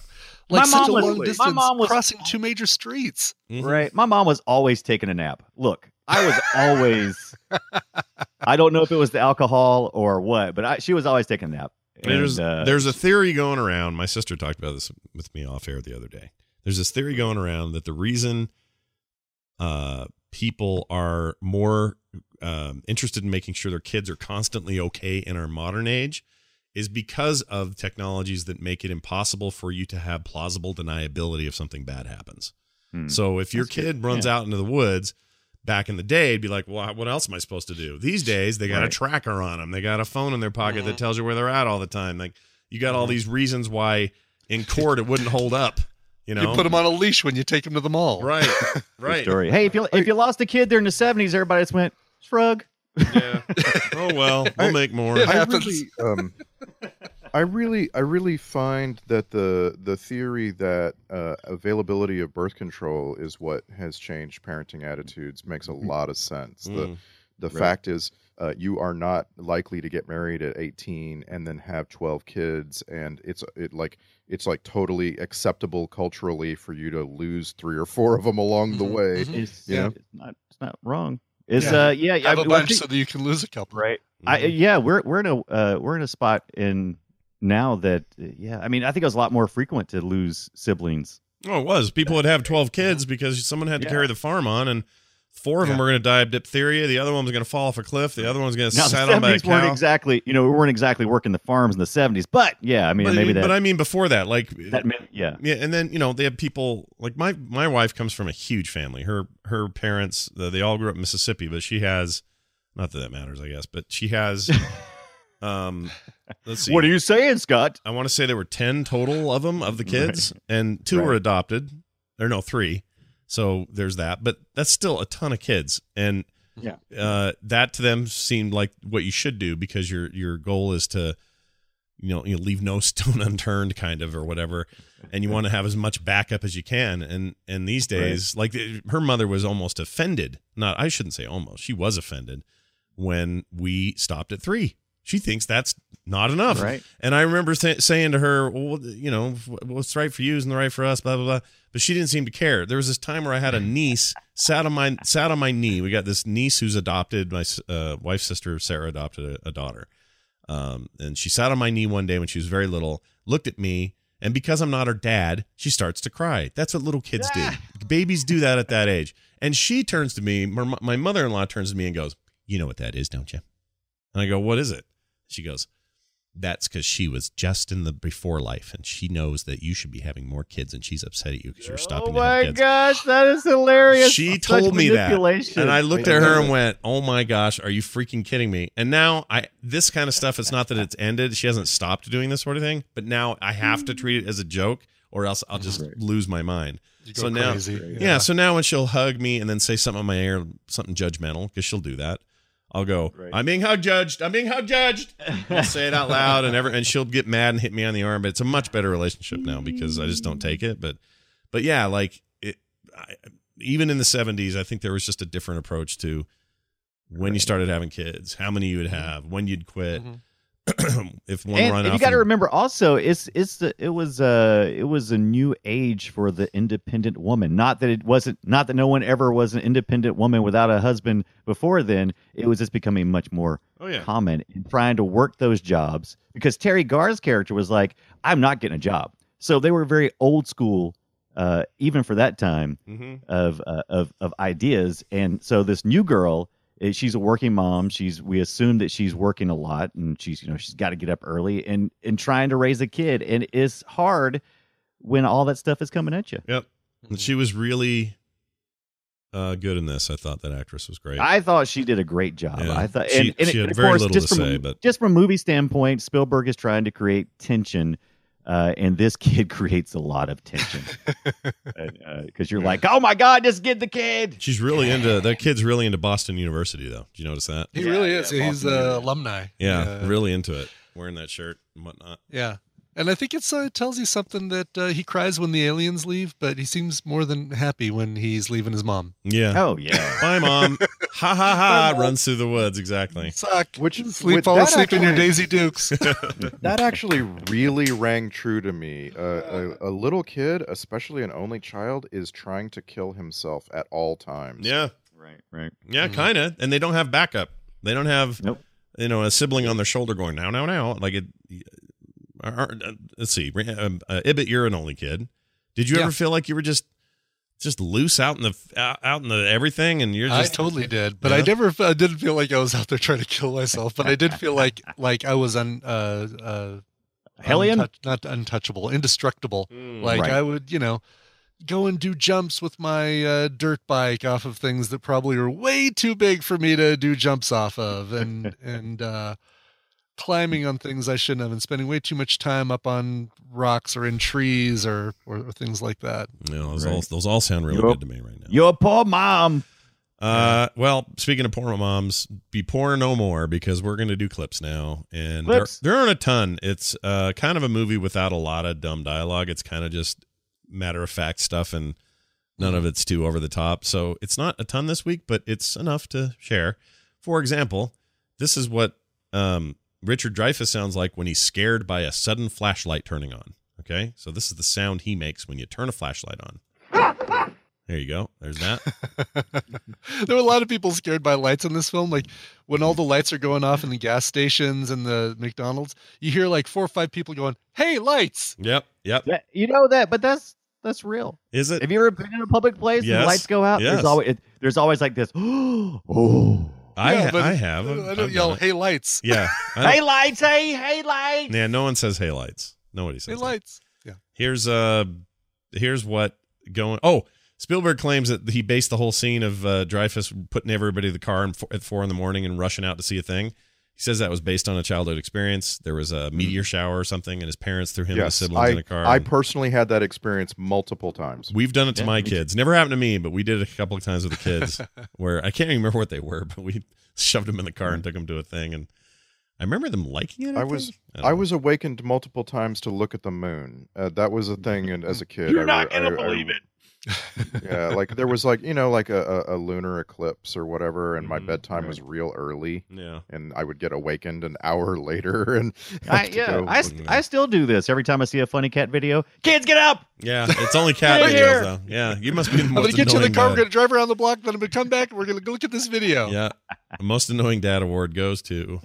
like My such mom a was- long my mom was- crossing two major streets. Mhm. right my mom was always taking a nap look i was always i don't know if it was the alcohol or what but I, she was always taking a nap There's uh, there's a theory going around. My sister talked about this with me off air the other day. There's this theory going around that the reason uh, people are more um, interested in making sure their kids are constantly okay in our modern age is because of technologies that make it impossible for you to have plausible deniability if something bad happens. hmm. So if your That's good. kid runs Yeah. out into the woods, back in the day, it'd be like, well, what else am I supposed to do? These days, they got a tracker on them. They got a phone in their pocket that tells you where they're at all the time. Like you got all Mm-hmm. these reasons why in court it wouldn't hold up. You know, You put them on a leash when you take them to the mall. right, right. story hey if you if you lost a kid during the 70s everybody just went shrug Yeah. Oh well, we'll make more. It I happens. really, um, I really, I really find that the the theory that uh, availability of birth control is what has changed parenting attitudes makes a lot of sense. The Mm. the Right. fact is, uh, you are not likely to get married at 18 and then have 12 kids, and it's it like it's like totally acceptable culturally for you to lose three or four of them along the Mhm, way. it's, Yeah. it's not it's not wrong it's Yeah. uh yeah Have I, a well, I bunch think- so that you can lose a couple. right I, Mhm. yeah, we're we're in a uh, we're in a spot in now that uh, yeah, I mean, I think it was a lot more frequent to lose siblings. Oh, it was. People would have 12 kids because someone had to Yeah. carry the farm on, and four of them Yeah. were going to die of diphtheria. The other one was going to fall off a cliff. The other one was going to sat on by a seventies weren't cow. exactly you know we weren't exactly working the farms in the seventies, but yeah, I mean but, maybe that but I mean before that, like that meant yeah yeah, and then you know they have people like my my wife comes from a huge family. Her her parents uh, they all grew up in Mississippi, but she has not that that matters, I guess, but she has um let's see. What are you saying, Scott? I want to say there were 10 total of them of the kids and two were Right. adopted. Or no, 3. So there's that, but that's still a ton of kids and Yeah. uh that to them seemed like what you should do because your your goal is to you know, you leave no stone unturned kind of or whatever and you want to have as much backup as you can and and these days like her mother was almost offended. Not I shouldn't say almost. She was offended when we stopped at 3. She thinks that's not enough. Right. And I remember say, saying to her, well, you know, what's right for you isn't the right for us, blah, blah, blah. But she didn't seem to care. There was this time where I had a niece sat on my sat on my knee. We got this niece who's adopted. My uh, wife's sister, Sarah, adopted a, a daughter. Um, and she sat on my knee one day when she was very little, looked at me, and because I'm not her dad, she starts to cry. That's what little kids do. Babies do that at that age. And she turns to me, my my mother-in-law turns to me and goes, "You know what that is, don't you?" And I go, "What is it?" She goes, that's because she was just in the before life and she knows that you should be having more kids and she's upset at you because you're stopping oh to have my kids. gosh, that is hilarious. She Such told me that. manipulation. And I looked at her and went, "Oh my gosh, are you freaking kidding me?" And now I this kind of stuff it's not that it's ended. She hasn't stopped doing this sort of thing, but now I have to treat it as a joke or else I'll just lose my mind. You go So now- crazy. Yeah. so now when she'll hug me and then say something on my ear, something judgmental, because she'll do that, I'll go, Right. "I'm being hug judged. I'm being hug judged." I'll say it out loud, and ever, and she'll get mad and hit me on the arm. But it's a much better relationship now because I just don't take it. But, but yeah, like it, I, even in the '70s, I think there was just a different approach to when you started having kids, how many you would have, when you'd quit, Mhm. if one and, and you got to remember also it's it's the it was uh it was a new age for the independent woman. Not that it wasn't not that no one ever was an independent woman without a husband before then. It was just becoming much more Oh yeah, common in trying to work those jobs. Because Teri Garr's character was like I'm not getting a job. So they were very old school uh even for that time hmm of uh, of of ideas. And so this new girl she's a working mom she's we assume that she's working a lot and she's you know she's got to get up early and and trying to raise a kid and it's hard when all that stuff is coming at you yep. And she was really uh, good in this. I thought that actress was great. i thought she did a great job Yeah. i thought She- and, and, she had and of very course little just to from say, but- just from a movie standpoint spielberg is trying to create tension uh, and this kid creates a lot of tension because you're like, oh my god, just get the kid. She's really into that kid's really into Boston University though. Did you notice that? He Yeah, really is. yeah, He's an uh, area. alumni. Yeah, really into it. Wearing that shirt and whatnot. Yeah. And I think it's uh, it tells you something that uh, he cries when the aliens leave, but he seems more than happy when he's leaving his mom. Yeah. Oh yeah. Bye, mom. ha ha ha! Runs through the woods. Exactly. Suck. Which Sleep, fall that asleep in your actually- Daisy Dukes. That actually really rang true to me. Uh, a, a little kid, especially an only child, is trying to kill himself at all times. Yeah. right, right. Yeah. Kind of. And they don't have backup. They don't have. Nope. You know, a sibling on their shoulder going now, now, now. Like it. Uh, uh, let's see. Um, uh, Ibbott, you're an only kid. Did you Yeah. ever feel like you were just just loose out in the out, out in the everything, and you're I just totally did, but I never I didn't feel like I was out there trying to kill myself, but I did feel like like I was un uh uh Hellion? untouch- not untouchable, indestructible. Mm. Like Right. I would, you know, go and do jumps with my uh, dirt bike off of things that probably are way too big for me to do jumps off of, and and uh, climbing on things I shouldn't have, and spending way too much time up on rocks or in trees or or, or things like that. You know, those Right. all those all sound really Yup. good to me right now. Your poor mom. Uh, well, speaking of poor moms, be poor no more because we're going to do clips now, and there, there aren't a ton. It's uh kind of a movie without a lot of dumb dialogue. It's kind of just matter of fact stuff, and none of it's too over the top. So it's not a ton this week, but it's enough to share. For example, this is what um Richard Dreyfuss sounds like when he's scared by a sudden flashlight turning on. Okay, so this is the sound he makes when you turn a flashlight on. There you go. There's that. there were a lot of people scared by lights in this film. Like when all the lights are going off in the gas stations and the McDonald's, you hear like four or five people going, "Hey, lights!" Yep. Yep. That, you know that, but that's that's real. Is it? Have you ever been in a public place and the lights go out? Yes. There's always it, there's always like this. oh, I Yeah, ha- I have. I I've- don't yell, "Hey, lights!" Yeah. Hey lights, hey hey lights. yeah. No one says hey lights. Nobody Hey, says. that. lights! Yeah. Here's uh, here's what going. Oh, Spielberg claims that he based the whole scene of uh, Dreyfuss putting everybody in the car in, at four in the morning and rushing out to see a thing. He says that was based on a childhood experience. There was a meteor shower or something, and his parents threw him and his siblings I, in a car. I personally had that experience multiple times. We've done it to Yeah, my me too. kids. Never happened to me, but we did it a couple of times with the kids where I can't even remember what they were, but we shoved them in the car and took them to a thing. And I remember them liking it. I, I was think. don't I was awakened multiple times to look at the moon. Uh, that was a thing, and as a kid, You're I, not gonna I- believe it. Yeah, like there was like you know like a, a, a lunar eclipse or whatever, and my Mhm, bedtime right. was real early, Yeah. and I would get awakened an hour later, and I, yeah, go- I, st- I still do this every time I see a funny cat video. Kids, get up! Yeah. It's only cat videos, here. though. Yeah. You must be the I'm most gonna get you in the annoying car. We're gonna drive around the block. Then I'm gonna come back. and We're gonna go look at this video. Yeah. The most annoying dad award goes to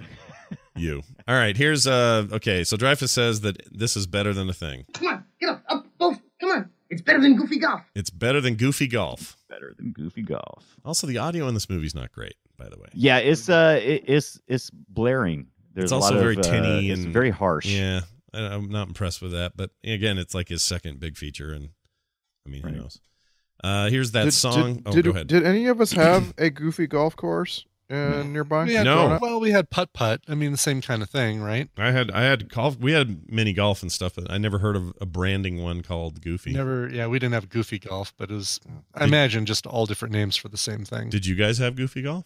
you. All right. Here's uh okay. So Dreyfuss says that this is better than a thing. Come on, get up, up, both. Come on. It's better than Goofy Golf. It's better than Goofy Golf. Better than Goofy Golf. Also, the audio in this movie's not great, by the way. Yeah, it's uh, it, it's it's blaring. There's It's a also lot very of, uh, tinny it's and- very harsh. Yeah, I, I'm not impressed with that. But again, it's like his second big feature, and I mean, Right. who knows? Uh, here's that did, song. Did, oh, did, go ahead. did any of us have a goofy golf course uh, nearby? We had, No. Well, we had putt putt. I mean, the same kind of thing, right? I had I had golf. We had mini golf and stuff, but I never heard of a branding one called Goofy. Never. Yeah, we didn't have goofy golf, but it was. I Did- imagine just all different names for the same thing. Did you guys have Goofy Golf,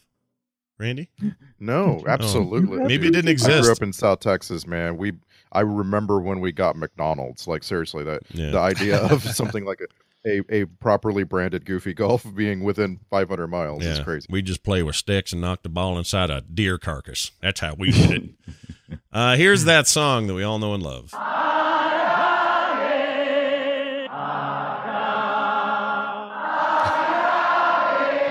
Randy? No, absolutely. Maybe it didn't I exist. grew up in South Texas, man. We I remember when we got McDonald's. Like seriously, that Yeah. the idea of something like a, a, a properly branded Goofy Golf being within 500 miles. It's Yeah, crazy. we just play with sticks and knock the ball inside a deer carcass. That's how we did it. uh, here's that song that we all know and love.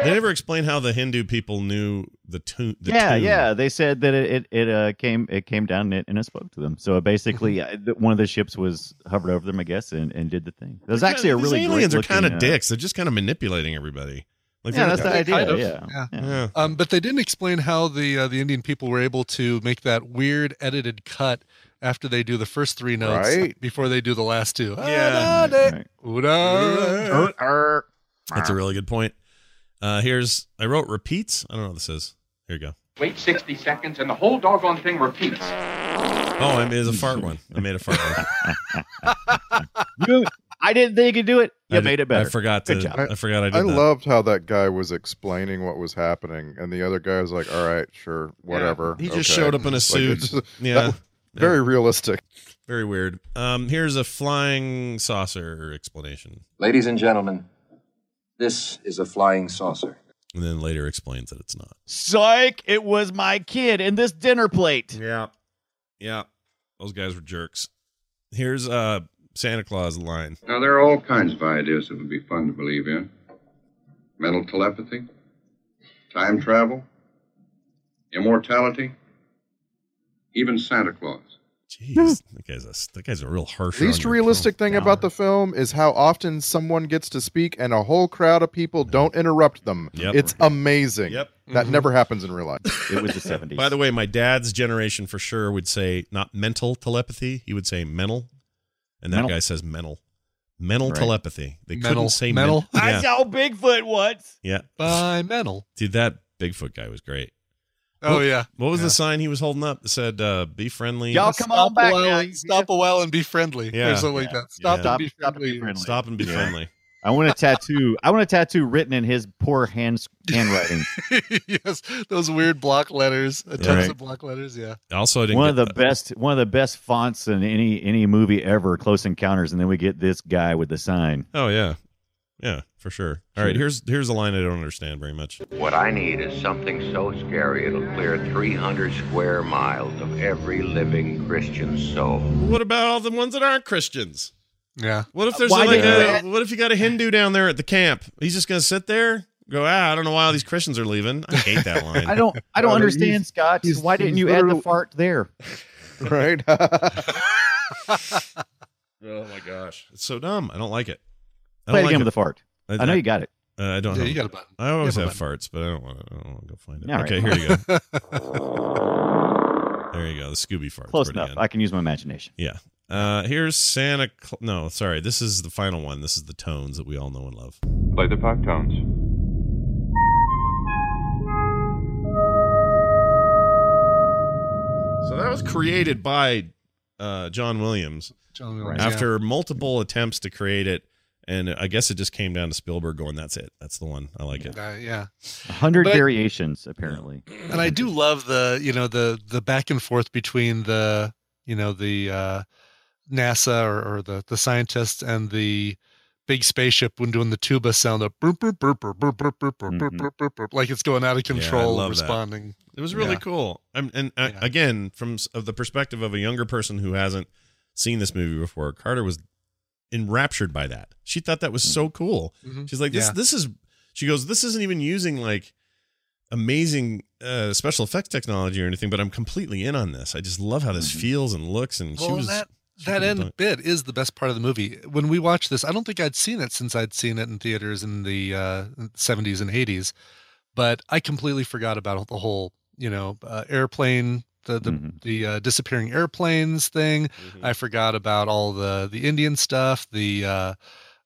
They never explain how the Hindu people knew the tune. The yeah, tune. yeah. They said that it it, it uh, came it came down and it, and it spoke to them. So basically, uh, th- one of the ships was hovered over them, I guess, and, and did the thing. It was They're actually kinda- really these aliens great are kind of uh, dicks. They're just kind of manipulating everybody. Like Yeah, that's the idea. kind of. Yeah, Yeah. yeah. Um, but they didn't explain how the uh, the Indian people were able to make that weird edited cut after they do the first three notes Right. before they do the last two. Yeah. Right. Uda. That's a really good point. Uh, here's I wrote repeats. I don't know what this is. Here you go. Wait 60 seconds and the whole doggone thing repeats. Oh, I made a fart one. I made a fart one. You- I didn't think you could do it. You I made did- it better. I forgot to. Good job. I forgot I did I that. loved how that guy was explaining what was happening, and the other guy was like, "All right, sure, whatever." He just okay." showed up in a suit. it's just- yeah. that was very realistic. Very weird. Um, here's a flying saucer explanation, Ladies and gentlemen, this is a flying saucer. And then later explains that it's not. Psych! It was my kid in this dinner plate. Yeah, yeah. Those guys were jerks. Here's uh Santa Claus line. Now, there are all kinds of ideas that would be fun to believe in mental telepathy, time travel, immortality, even Santa Claus. Jeez, that guy's a that guy's a real harsh. The least realistic thing about the film is how often someone gets to speak and a whole crowd of people don't interrupt them. Yep. It's amazing. Yep. That Mhm. never happens in real life. It was the seventies. By the way, my dad's generation for sure would say not mental telepathy. He would say mental, and that Mental. guy says mental. Mental Right. telepathy. They Mental. couldn't say Mental? men- I Yeah, saw Bigfoot once. yeah. By mental. Dude, that Bigfoot guy was great. Oh What- yeah. What was Yeah. the sign he was holding up that said uh, "Be friendly"? Y'all come on Stop back a while, now. and- Stop a while and be friendly. Yeah. Or something like that. Stop Yeah. and be Stop and be friendly. friendly. Stop and be Yeah. friendly. I want a tattoo. I want a tattoo written in his poor hand handwriting. yes, those weird block letters, attempts Right. at block letters. Yeah. Also, I didn't one of get the best one of the best fonts in any any movie ever close encounters and then we get this guy with the sign Oh yeah, yeah, for sure. All right, here's here's a line I don't understand very much. What I need is something so scary it'll clear 300 square miles of every living Christian soul. What about all the ones that aren't Christians? Yeah. What if there's Why like did a, what if you got a Hindu down there at the camp? He's just gonna sit there, go, ah, I don't know why all these Christians are leaving. I hate that line. i don't i don't Well, understand he's- scott he's- why didn't he's you add the fart there right? Oh my gosh, it's so dumb. I don't like it. I play don't it again like with the fart it. i know you got it Uh, I don't. Yeah, have you got a button. I always You have have farts, but I don't want to. I don't want to go find it. All right. okay, here you go. there you go. The Scooby fart. close enough i can use my imagination Yeah. Uh, here's Santa. Cl- no, sorry. This is the final one. This is the tones that we all know and love. Play the five tones. So that was created by uh, John Williams John Williams, after multiple attempts to create it, and I guess it just came down to Spielberg going, "That's it. That's the one. I like it." Uh, yeah, hundred variations apparently. And I do love the you know the the back and forth between the you know the uh, NASA or, or the the scientists and the big spaceship when doing the tuba sound up like it's going out of control yeah, responding that. it was really yeah. cool I'm, and I, again from of the perspective of a younger person who hasn't seen this movie before carter was enraptured by that. She thought that was so cool. Mhm. She's like, "This, Yeah. this is." She goes, "This isn't even using like amazing uh, special effects technology or anything, but I'm completely in on this. I just love how this feels and looks." And she was that that end bit is the best part of the movie. When we watched this, I don't think I'd seen it since I'd seen it in theaters in the uh, 70s and 80s, but I completely forgot about the whole, you know, uh, airplane, the the, Mhm. the uh, disappearing airplanes thing. I forgot about all the the Indian stuff, the uh,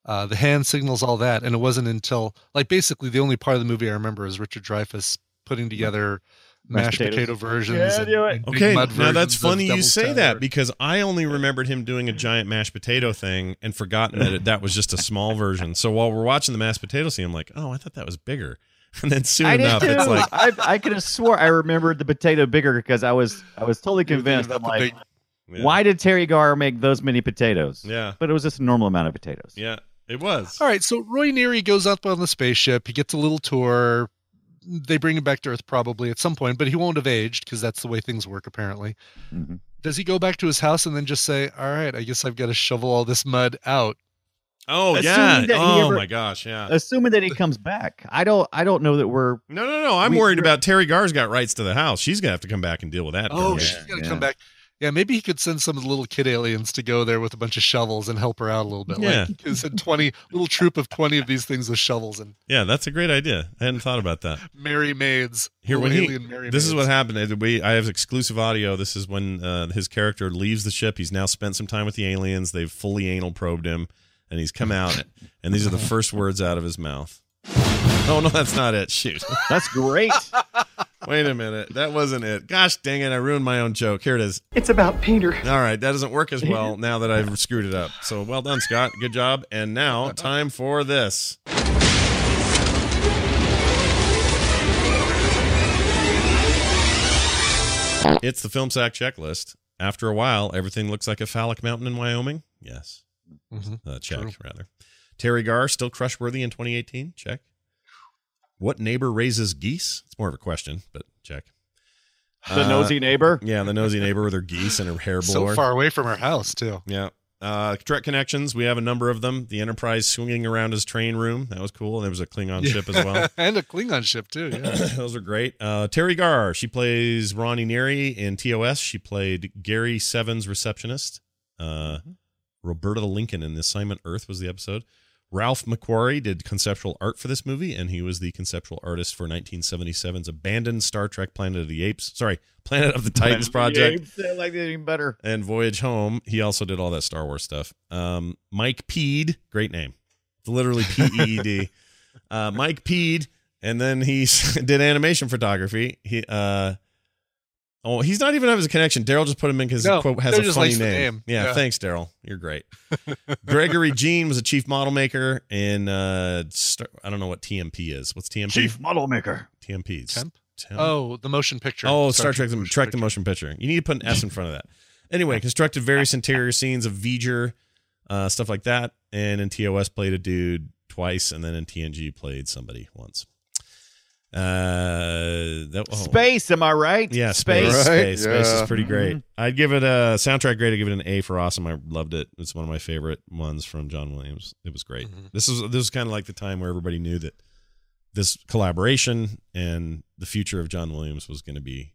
uh, the hand signals, all that. And it wasn't until like basically the only part of the movie I remember is Richard Dreyfuss putting together Mashed mashed, potato versions. Yeah, and- do it. and Okay, mud now that's funny you say Tower. that because I only remembered him doing a giant mashed potato thing and forgotten that it, that was just a small version. So while we're watching the mashed potato scene, I'm like, oh, I thought that was bigger. And then soon I enough, it's like, I, I could have swore I remembered the potato bigger because I was I was totally convinced. I'm like, big- yeah, why did Teri Garr make those many potatoes? Yeah, But it was just a normal amount of potatoes. yeah. It was. All right, so Roy Neary goes up on the spaceship. He gets a little tour. They bring him back to Earth probably at some point, but he won't have aged because that's the way things work apparently. Mm-hmm. Does he go back to his house and then just say, "All right, I guess I've got to shovel all this mud out"? Oh Assuming yeah. Oh ever- my gosh. Yeah. Assuming that he comes back, I don't. I don't know that we're. No, no, no. I'm We- worried about Teri Garr's got rights to the house. She's gonna have to come back and deal with that. Oh, garbage. she's got to come back. Yeah, maybe he could send some of the little kid aliens to go there with a bunch of shovels and help her out a little bit. Yeah. Like he said, twenty little troop of twenty of these things with shovels and Yeah, that's a great idea. I hadn't thought about that. merry maids. Here, when he, alien merry this is what happened. We, I have exclusive audio. This is when uh, his character leaves the ship. He's now spent some time with the aliens. They've fully anal probed him, and he's come out. and these are the first words out of his mouth. Oh no, that's not it. Shoot. That's great. Wait a minute. That wasn't it. Gosh dang it! I ruined my own joke. Here it is. It's about Peter. All right, that doesn't work as well now that I've screwed it up. So well done, Scott. Good job. And now time for this. It's the film sack checklist. After a while, everything looks like a phallic mountain in Wyoming. Yes, Mhm. uh, check True. rather. Teri Garr still crush worthy in 2018. Check. What neighbor raises geese? It's more of a question, but check. The Uh, nosy neighbor. Yeah, the nosy neighbor with her geese and her hair so blower. far away from her house too. Yeah. Uh, Trek connections. We have a number of them. The Enterprise swinging around his train room. That was cool. And there was a Klingon ship as well. and a Klingon ship too. Yeah. Those are great. Uh, Teri Garr. She plays Ronnie Neary in TOS. She played Gary Seven's receptionist. Uh, Roberta Lincoln in the Assignment Earth was the episode. Ralph McQuarrie did conceptual art for this movie, and he was the conceptual artist for 1977's abandoned Star Trek Planet of the Apes. Sorry, Planet of the Titans project I like that even better. and Voyage Home. He also did all that Star Wars stuff. Um, Mike Peed, great name, It's literally P E E D. Uh, Mike Peed, and then he did animation photography. He, uh, oh, he's not even have his connection. Daryl just put him in because No, quote has a just funny name. name. Yeah, Yeah. thanks, Daryl. You're great. Gregory Jein was a chief model maker in uh, Star, I don't know what TMP is. What's TMP? Chief model maker. TMP. Temp? Temp? Oh, the motion picture. Oh, Star, Trek, the, Trek the Motion Picture. You need to put an S in front of that. Anyway, constructed various interior scenes of V'ger, uh, stuff like that. And in TOS played a dude twice, and then in TNG played somebody once. Uh, that, oh. Space, am I right? Yeah, space, Space. space, Right, space is pretty great. Mhm. I'd give it a soundtrack grade. I'd give it an A for awesome. I loved it. It's one of my favorite ones from John Williams. It was great. Mhm. This was this was kind of like the time where everybody knew that this collaboration and the future of John Williams was going to be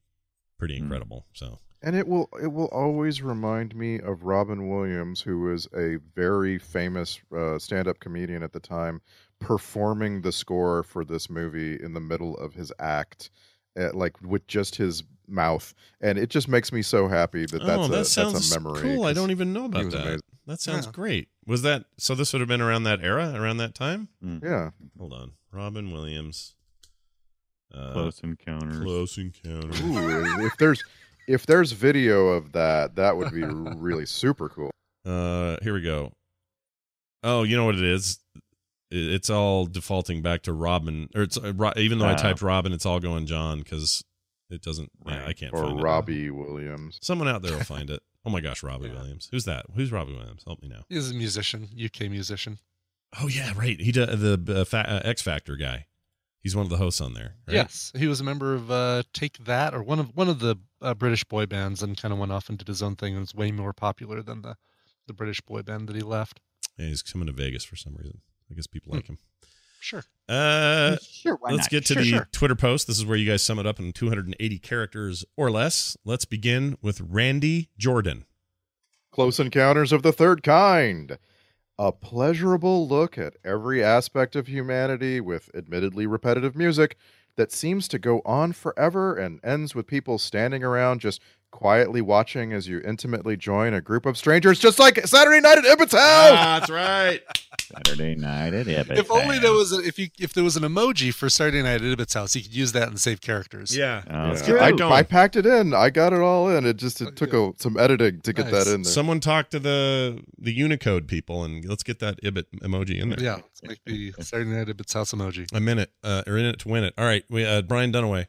pretty incredible. So And it will it will always remind me of Robin Williams, who was a very famous uh, stand-up comedian at the time, performing the score for this movie in the middle of his act, uh, like with just his mouth, and it just makes me so happy that that's oh, a that sounds that's a memory. cool. I don't even know about that. amazing. That sounds Yeah. great. Was that so? This would have been around that era, around that time. Yeah, Hold on, Robin Williams. Uh, Close encounters. Close encounter. Ooh, if there's if there's video of that, that would be really super cool. Uh, here we go. Oh, you know what it is? It- It's all defaulting back to Robin, or it's uh, even though I Ah. typed Robin, it's all going John because it doesn't. yeah, I can't Or find it. Robbie Williams. Someone out there will find it. Oh my gosh, Robbie Williams. Who's that? Who's Robbie Williams? Help me now. He's a musician, UK musician. Oh yeah, right. He did the uh, fa- uh, X Factor guy. He's one of the hosts on there. Right? Yes, he was a member of uh, Take That or one of one of the uh, British boy bands, and kind of went off and did his own thing, and was way more popular than the the British boy band that he left. Yeah, he's coming to Vegas for some reason. I guess people like him. Sure. Uh, Sure, why let's not? get to Sure, the sure. Twitter post. This is where you guys sum it up in 280 characters or less. Let's begin with Randy Jordan. Close Encounters of the Third Kind. A pleasurable look at every aspect of humanity with admittedly repetitive music that seems to go on forever and ends with people standing around just quietly watching as you intimately join a group of strangers, just like Saturday night at Ibbott's house. that's right. Saturday night at Ibbott's If only there was a, if you if there was an emoji for Saturday Night at Ibbott's house, you could use that and save characters. Yeah. Oh, Let's it's I, that going. I packed it in. I got it all in. It just it took a, some editing to get Nice. that in there. Someone talk to the the Unicode people and let's get that Ibbott emoji in there. Yeah, let's make the Saturday Night at Ibbott's house emoji. I'm in it. Uh, or in it to win it. All right. We uh, Brian Dunaway.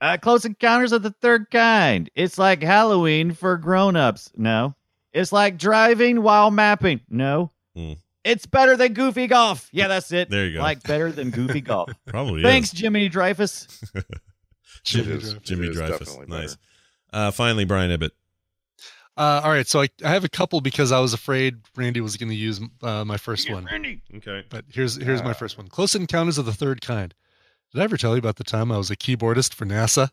Uh, Close Encounters of the Third Kind. It's like Halloween for grown-ups. No. It's like driving while mapping. No. Hmm. It's better than Goofy Golf. Yeah, that's it. There you go. Like better than Goofy Golf. Probably Thanks, is. Jiminy Dreyfuss. Jimmy is. Dreyfuss. Jimmy It is Dreyfuss. Nice. Uh, finally, Brian Ibbott. Uh, all right, so I, I have a couple because I was afraid Randy was going to use uh, my first one. Randy. Okay. But here's here's my first one. Close Encounters of the Third Kind. Did I ever tell you about the time I was a keyboardist for NASA?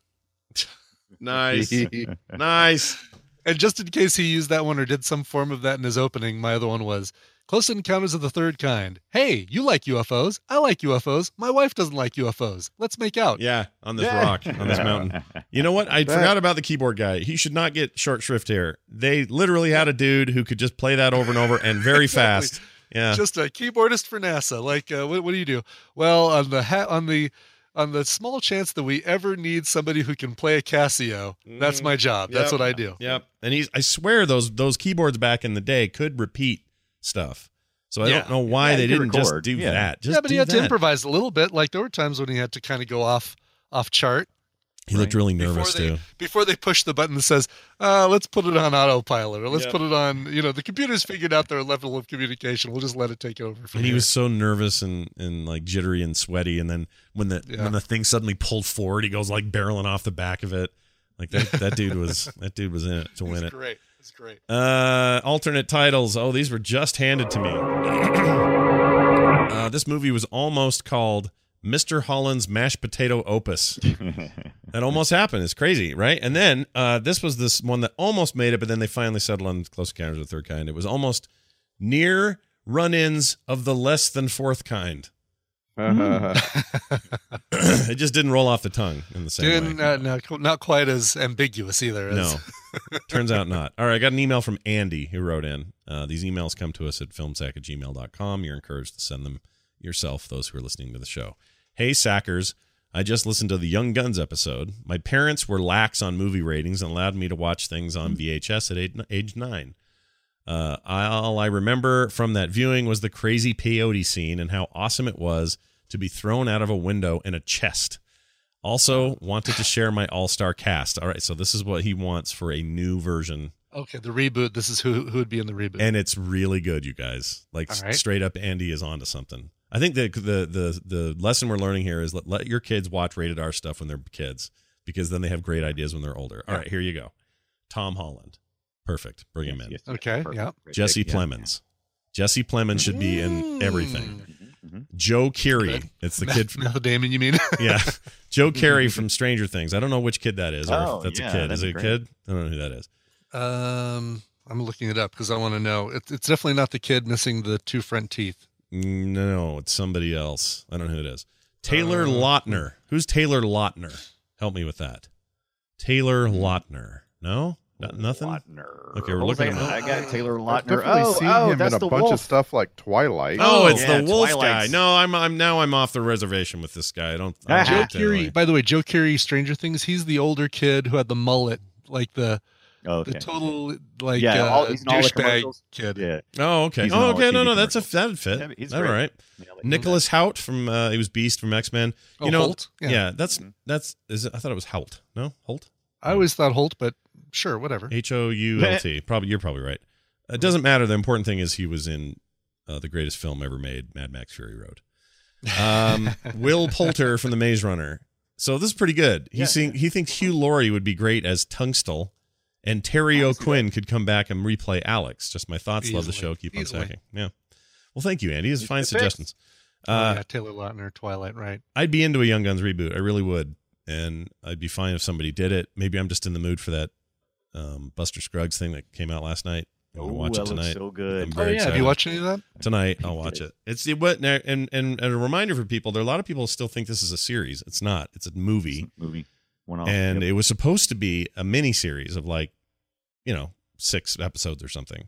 Nice. nice. And just in case he used that one or did some form of that in his opening, my other one was Close Encounters of the Third Kind. Hey, you like UFOs? I like UFOs. My wife doesn't like UFOs. Let's make out. Yeah, on this Yeah. rock, on this mountain. You know what? I Bet. forgot about the keyboard guy. He should not get short shrift here. They literally had a dude who could just play that over and over and very Exactly. fast. Yeah. Just a keyboardist for NASA. Like, uh, what, what do you do? Well, on the ha- on the on the small chance that we ever need somebody who can play a Casio, that's my job. That's what I do. Yep. And he's I swear those those keyboards back in the day could repeat stuff. So I Yeah. don't know why Yeah, they didn't just do Yeah. that. Just yeah, but he do had to improvise a little bit. Like there were times when he had to kind of go off off chart He looked really before nervous they too. before they push the button that says, uh, "Let's put it on autopilot," or "Let's Yep. put it on." You know, the computer's figured out their level of communication. We'll just let it take over. From And he here. was so nervous and, and like jittery and sweaty. And then when the Yeah. when the thing suddenly pulled forward, he goes like barreling off the back of it. Like that, that dude was that dude was in it to win it. great. It's great. Uh, alternate titles. Oh, these were just handed to me. uh, this movie was almost called Mr. Holland's Mashed Potato Opus. that almost happened. It's crazy, right? And then uh, this was this one that almost made it, but then they finally settled on Close Encounters of the Third Kind. It was almost near run-ins of the less than fourth kind. it just didn't roll off the tongue in the same Dude, way. uh, not, not quite as ambiguous either. As, No, turns out not. All right, I got an email from Andy who wrote in. Uh, these emails come to us at filmsack at gmail.com. You're encouraged to send them yourself, those who are listening to the show. Hey, Sackers. I just listened to the Young Guns episode. My parents were lax on movie ratings and allowed me to watch things on VHS at age, age nine. Uh, all I remember from that viewing was the crazy peyote scene and how awesome it was to be thrown out of a window in a chest. Also, wanted to share my all star cast. All right, so this is what he wants for a new version, Okay, the reboot. This is who who would be in the reboot. and it's really good, you guys. Like right. straight up, Andy is onto something. I think the the the the lesson we're learning here is let, let your kids watch rated R stuff when they're kids because then they have great ideas when they're older. All Yeah. right, here you go. Tom Holland, perfect. Bring him in. Yes, yes, Okay, perfect. yeah. Jesse pick, yeah. Plemons. Jesse Plemons should be in Mm. everything. Mhm. Joe Keery. Good. It's the Meth- kid from Meth Damon, you mean? yeah, Joe Keery from Stranger Things. I don't know which kid that is, or Oh, if that's yeah, a kid. Is that'd it a kid? I don't know who that is. um, I'm looking it up because I want to know. It, it's definitely not the kid missing the two front teeth. No, it's somebody else. I don't know who it is. Taylor Uh, Lautner. Who's Taylor Lautner? Help me with that. Taylor Lautner. No, Not, nothing. Lautner. Okay, we're What looking I, him up. I got Taylor I've Lautner. Oh, seen oh, him that's in a the bunch wolf. of stuff like Twilight. Oh, it's yeah, the wolf Twilight's- guy. No, I'm I'm now I'm off the reservation with this guy. I don't. I don't Joe like by the way, Joe Keery, Stranger Things. He's the older kid who had the mullet, like the Oh, okay. the total like Yeah, uh, all- he's in all douchebag kid. Yeah. Oh, okay. He's Oh, okay. No, no, that's a commercials. that'd fit. Yeah, he's All great. right. Yeah, like- Nicholas Hoult from uh, he was Beast from X Men. You Oh, know, Holt? Yeah. Yeah. that's that's is it, I thought it was Holt. No, Holt. I always thought Holt, but sure, whatever. H O U L T. Probably you're probably right. It doesn't matter. The important thing is he was in uh, the greatest film ever made, Mad Max Fury Road. Um, Will Poulter from The Maze Runner. So this is pretty good. He Yeah, sing, he thinks Hugh Laurie would be great as Tunstall, and Terry O'Quinn could come back and replay Alex. Just my thoughts. Love the show. Keep on Easily. sacking. Yeah. Well, thank you, Andy. These are fine Good picks. suggestions. Oh, Uh, yeah, Taylor Lautner, Twilight, right? I'd be into a Young Guns reboot. I really would, and I'd be fine if somebody did it. Maybe I'm just in the mood for that um, Buster Scruggs thing that came out last night. I'm gonna Oh, watch that it looks tonight. so good. I'm Oh very yeah, have you watched any of that? tonight? I'll watch it. It's it, what and, and and a reminder for people. There are a lot of people who still think this is a series. It's not. It's a movie, movie. One off. and Yep. it was supposed to be a mini series of like, you know, six episodes or something.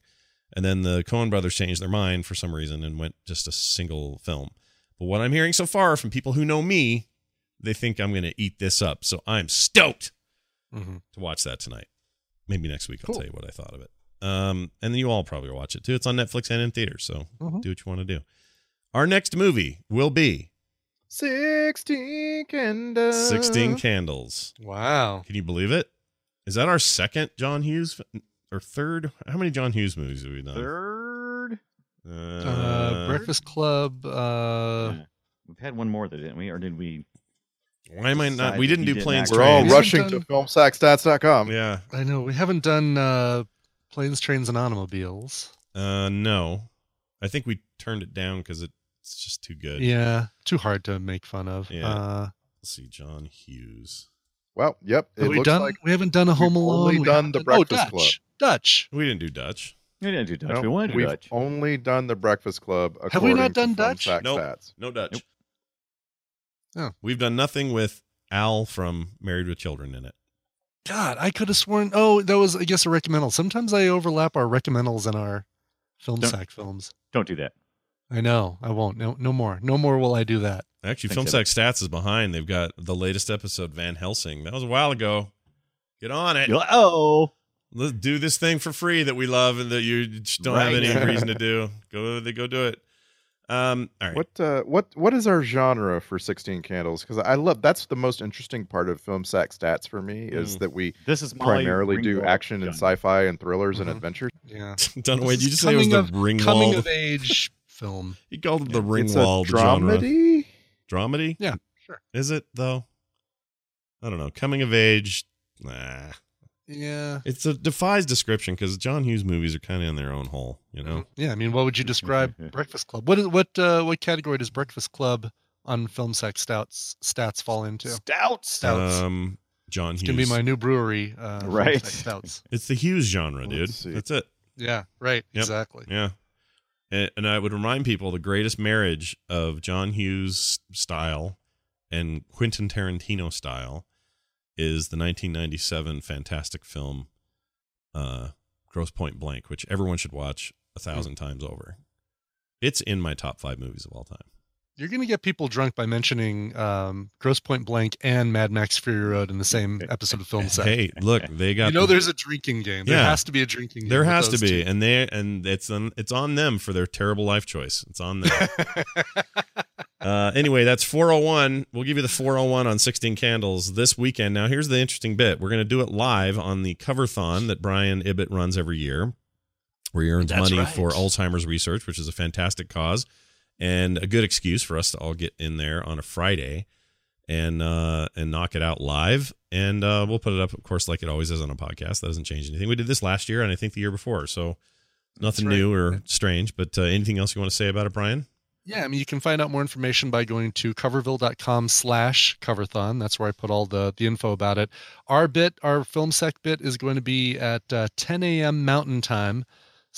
And then the Coen brothers changed their mind for some reason and went just a single film. But what I'm hearing so far from people who know me, they think I'm going to eat this up. So I'm stoked Mm-hmm. to watch that tonight. Maybe next week I'll Cool. tell you what I thought of it. Um, and then you all probably watch it too. It's on Netflix and in theaters, so Mhm. do what you want to do. Our next movie will be 16 candles. 16 Candles. Wow. Can you believe it? Is that our second John Hughes or third? How many John Hughes movies have we done? third. Uh, Breakfast Club. Uh, Yeah. We've had one more, though, didn't we? Or did we? Why am I not? We didn't do didn't planes. We're all trains. rushing done- to filmsackstats.com. Yeah. I know we haven't done uh, planes, trains, and automobiles. Uh, no, I think we turned it down because it's just too good. Yeah, too hard to make fun of. Yeah. Uh, Let's see, John Hughes. Well, yep. It we looks done? like we haven't done a Home we've Alone. only we done haven't The oh, Breakfast Dutch. Club. Dutch. We didn't do Dutch. We didn't do Dutch. no, we wanted to do we've Dutch. only done the Breakfast Club. Have we not done Dutch? Filmsack Nope. Stats. No Dutch. Nope. Oh. We've done nothing with Al from Married with Children in it. God, I could have sworn. Oh, that was I guess a recommendal. Sometimes I overlap our recommendals and our film Don't- sack films. Don't do that. I know. I won't. No, no more. No more will I do that. Actually, Thanks, Film Sack Stats is behind. They've got the latest episode, Van Helsing. That was a while ago. Get on it. Oh, Let's do this thing for free that we love and that you just don't have any reason to do. Go, they go do it. Um, all right. What uh, what what is our genre for Sixteen Candles? Because I love that's the most interesting part of Film Sack Stats for me is Mm. that we this is Molly primarily do Ringwald action and sci-fi and thrillers Mhm. and adventures. Yeah. Dunaway, This did you just say it was the of- Ringwald? Coming of age film. He called it the It's a Ringwald genre. dramedy. Dramedy? Yeah, sure. Is it though? I don't know. Coming of age. Nah. Yeah. It's a defies description because John Hughes movies are kind of in their own hole. You know. Yeah. I mean, what would you describe Breakfast Club? What is what uh, what category does Breakfast Club on Film Sack Stouts stats fall into? Stouts. Stouts. Um, John it's Hughes. gonna be my new brewery. Uh, Right. Stouts. It's the Hughes genre, dude. That's it. Yeah. Right. Yep. Exactly. Yeah. And, and I would remind people the greatest marriage of John Hughes style and Quentin Tarantino style is the 1997 fantastic film uh, Grosse Pointe Blank, which everyone should watch a thousand times over. It's in my top five movies of all time. You're gonna get people drunk by mentioning um, Grosse Pointe Blank and Mad Max Fury Road in the same episode of Film Sack. Hey, look, they got you know, the- there's a drinking game. There Yeah. has to be a drinking game. there has to be, two. and they and it's on it's on them for their terrible life choice. It's on them. uh, anyway, that's 401. We'll give you the 401 on 16 Candles this weekend. Now, here's the interesting bit: we're going to do it live on the Coverthon that Brian Ibbott runs every year, where he earns That's money right. for Alzheimer's research, which is a fantastic cause and a good excuse for us to all get in there on a Friday and uh and knock it out live and uh we'll put it up of course like it always is on a podcast that doesn't change anything we did this last year and i think the year before so nothing right. new or strange but uh, anything else you want to say about it brian Yeah, I mean, you can find out more information by going to coverville.com slash coverthon. That's where I put all the, the info about it. Our bit, our Film Sack bit is going to be at uh, 10 a.m. Mountain Time.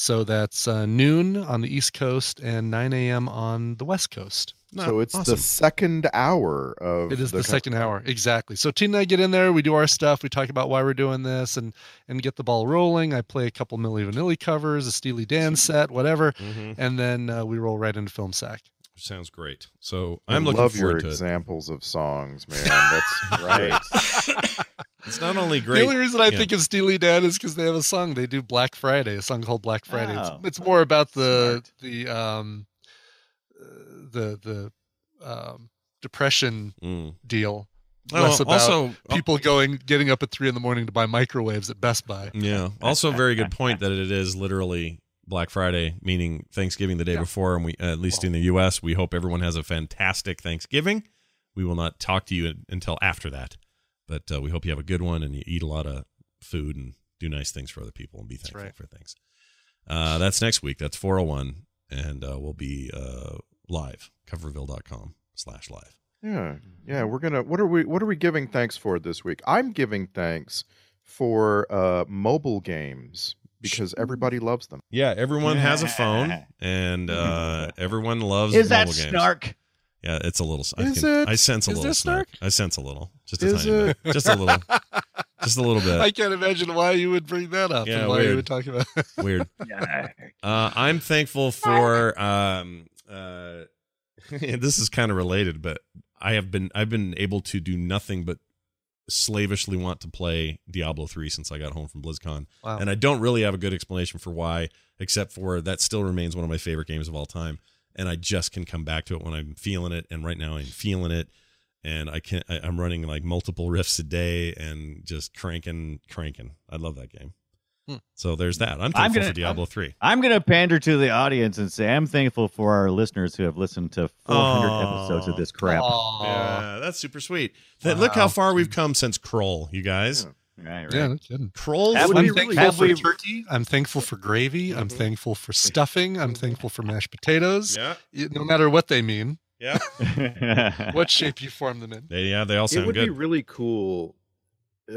So that's uh, noon on the East Coast and 9 a.m. on the West Coast. so it's awesome. the second hour of It is the, co- second hour, exactly. So Tina and I get in there, we do our stuff, we talk about why we're doing this, and and get the ball rolling. I play a couple Milli Vanilli covers, a Steely Dan set, whatever, Mhm. and then uh, we roll right into film sack. sounds great so I i'm looking love your forward to it examples of songs, man. That's right. it's not only great The only reason I yeah. think of Steely Dan is because they have a song. They do Black Friday, a song called Black Friday. Oh. It's, it's more about the Smart. the um uh, the the um depression Mm. deal, Oh, less about also people going getting up at three in the morning to buy microwaves at Best Buy. Yeah. Also, a very good point that it is literally Black Friday, meaning Thanksgiving the day Yeah. before, and we at least in the U.S. we hope everyone has a fantastic Thanksgiving. We will not talk to you until after that, but uh, we hope you have a good one and you eat a lot of food and do nice things for other people and be thankful right. for things. Uh, that's next week. That's 401, and uh, we'll be uh, live coverville.com slash live. Yeah, yeah. We're gonna. What are we? What are we giving thanks for this week? I'm giving thanks for uh, mobile games because everybody loves them. Yeah, everyone has a phone, and uh, everyone loves Is that mobile games. snark? Yeah, it's a little. I, can, it? I sense a Is little there snark. snark? I sense a little, just a Is tiny it? bit, just a little, just a little bit. I can't imagine why you would bring that up Yeah, and why weird. you would talk about. Weird. Yeah. Uh, I'm thankful for. Um, uh, this is kind of related, but I have been I've been able to do nothing but slavishly want to play Diablo 3 since I got home from BlizzCon. Wow. And I don't really have a good explanation for why, except for that still remains one of my favorite games of all time. And I just can come back to it when I'm feeling it. And right now I'm feeling it. And I can I, I'm running like multiple rifts a day and just cranking, cranking. I love that game. Hmm. So there's that. I'm I'm thankful gonna- for Diablo 3. I'm going to pander to the audience and say I'm thankful for our listeners who have listened to 400 Aw. episodes of this crap. Yeah, that's super sweet. Th- Look how far we've come since Krull, you guys. Right, right. Yeah, no kidding. Krull Have I'm we- thankful have for we- turkey. I'm thankful for gravy. I'm thankful for stuffing. I'm thankful for mashed potatoes. Yeah. No matter what they mean, Yeah. what shape you form them in. They, yeah, they all sound good. it would good. be really cool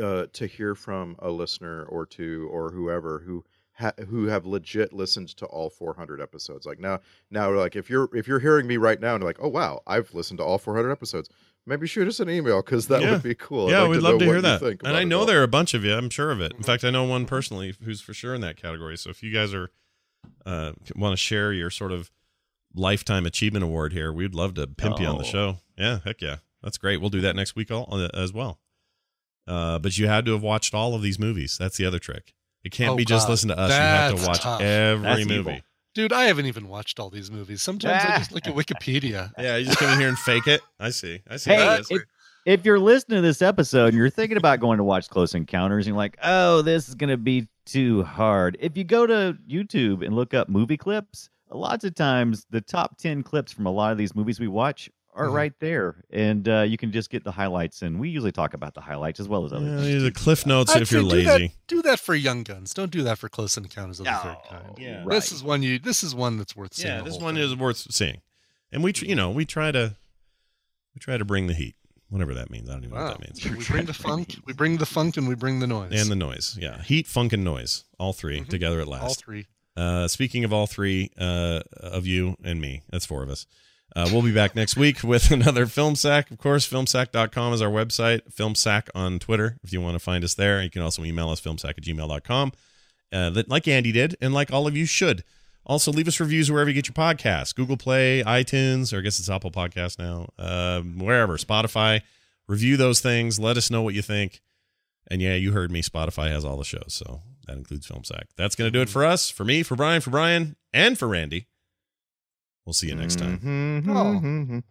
uh, to hear from a listener or two or whoever who ha- who have legit listened to all 400 episodes. Like now, now, like if you're if you're hearing me right now and you're like, oh wow, I've listened to all 400 episodes. Maybe shoot us an email because that Yeah. would be cool. Yeah, like we'd to love know to hear that. think And I know all. there are a bunch of you. I'm sure of it. In fact, I know one personally who's for sure in that category. So if you guys are uh, want to share your sort of lifetime achievement award here, we'd love to pimp you on the Oh. show. Yeah, heck yeah, that's great. We'll do that next week all, uh, as well. Uh, but you had to have watched all of these movies. That's the other trick. It can't Oh, be just listen to us. you have to watch tough. every That's movie. evil. Dude, I haven't even watched all these movies. Sometimes I just look at Wikipedia. Yeah, you just come in here and fake it. I see. I see. Hey, how it is. if, if you're listening to this episode and you're thinking about going to watch Close Encounters and you're like, oh, this is going to be too hard. If you go to YouTube and look up movie clips, lots of times the top 10 clips from a lot of these movies we watch are Mm-hmm. Mhm. right there. And uh, you can just get the highlights. And we usually talk about the highlights as well as other Yeah, things. these are cliff notes I'd if you're say do that- lazy. Do that, for Young Guns. Don't do that for Close Encounters of the Third Kind. yeah. This Right. is one you. This is one that's worth seeing. Yeah, this one thing. is worth seeing, and we, you know, we try to, we try to bring the heat, whatever that means. I don't even know what that means. We bring the funk. We bring the funk, and we bring the noise. And the noise, yeah, heat, funk, and noise, all 3 Mhm. together at last. all three. Uh, speaking of all three uh, of you and me, that's four of us. Uh, we'll be back next week with another Film Sack. Of course, filmsack.com is our website. Filmsack on Twitter if you want to find us there. You can also email us filmsack at gmail.com, uh, that, like Andy did, and like all of you should. Also, leave us reviews wherever you get your podcasts Google Play, iTunes, or I guess it's Apple Podcast now, uh, wherever, Spotify. Review those things. Let us know what you think. And yeah, you heard me. Spotify has all the shows, so that includes Film Sack. That's going to do it for us, for me, for Brian, for Brian, and for Randy. We'll see you next time. Mhm.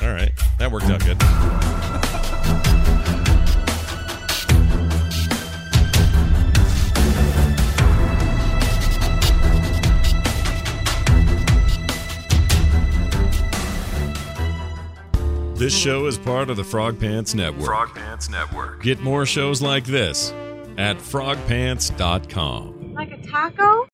All right, that worked out good. This show is part of the Frog Pants Network. Frog Pants Network. Get more shows like this at frogpants.com. Like a taco?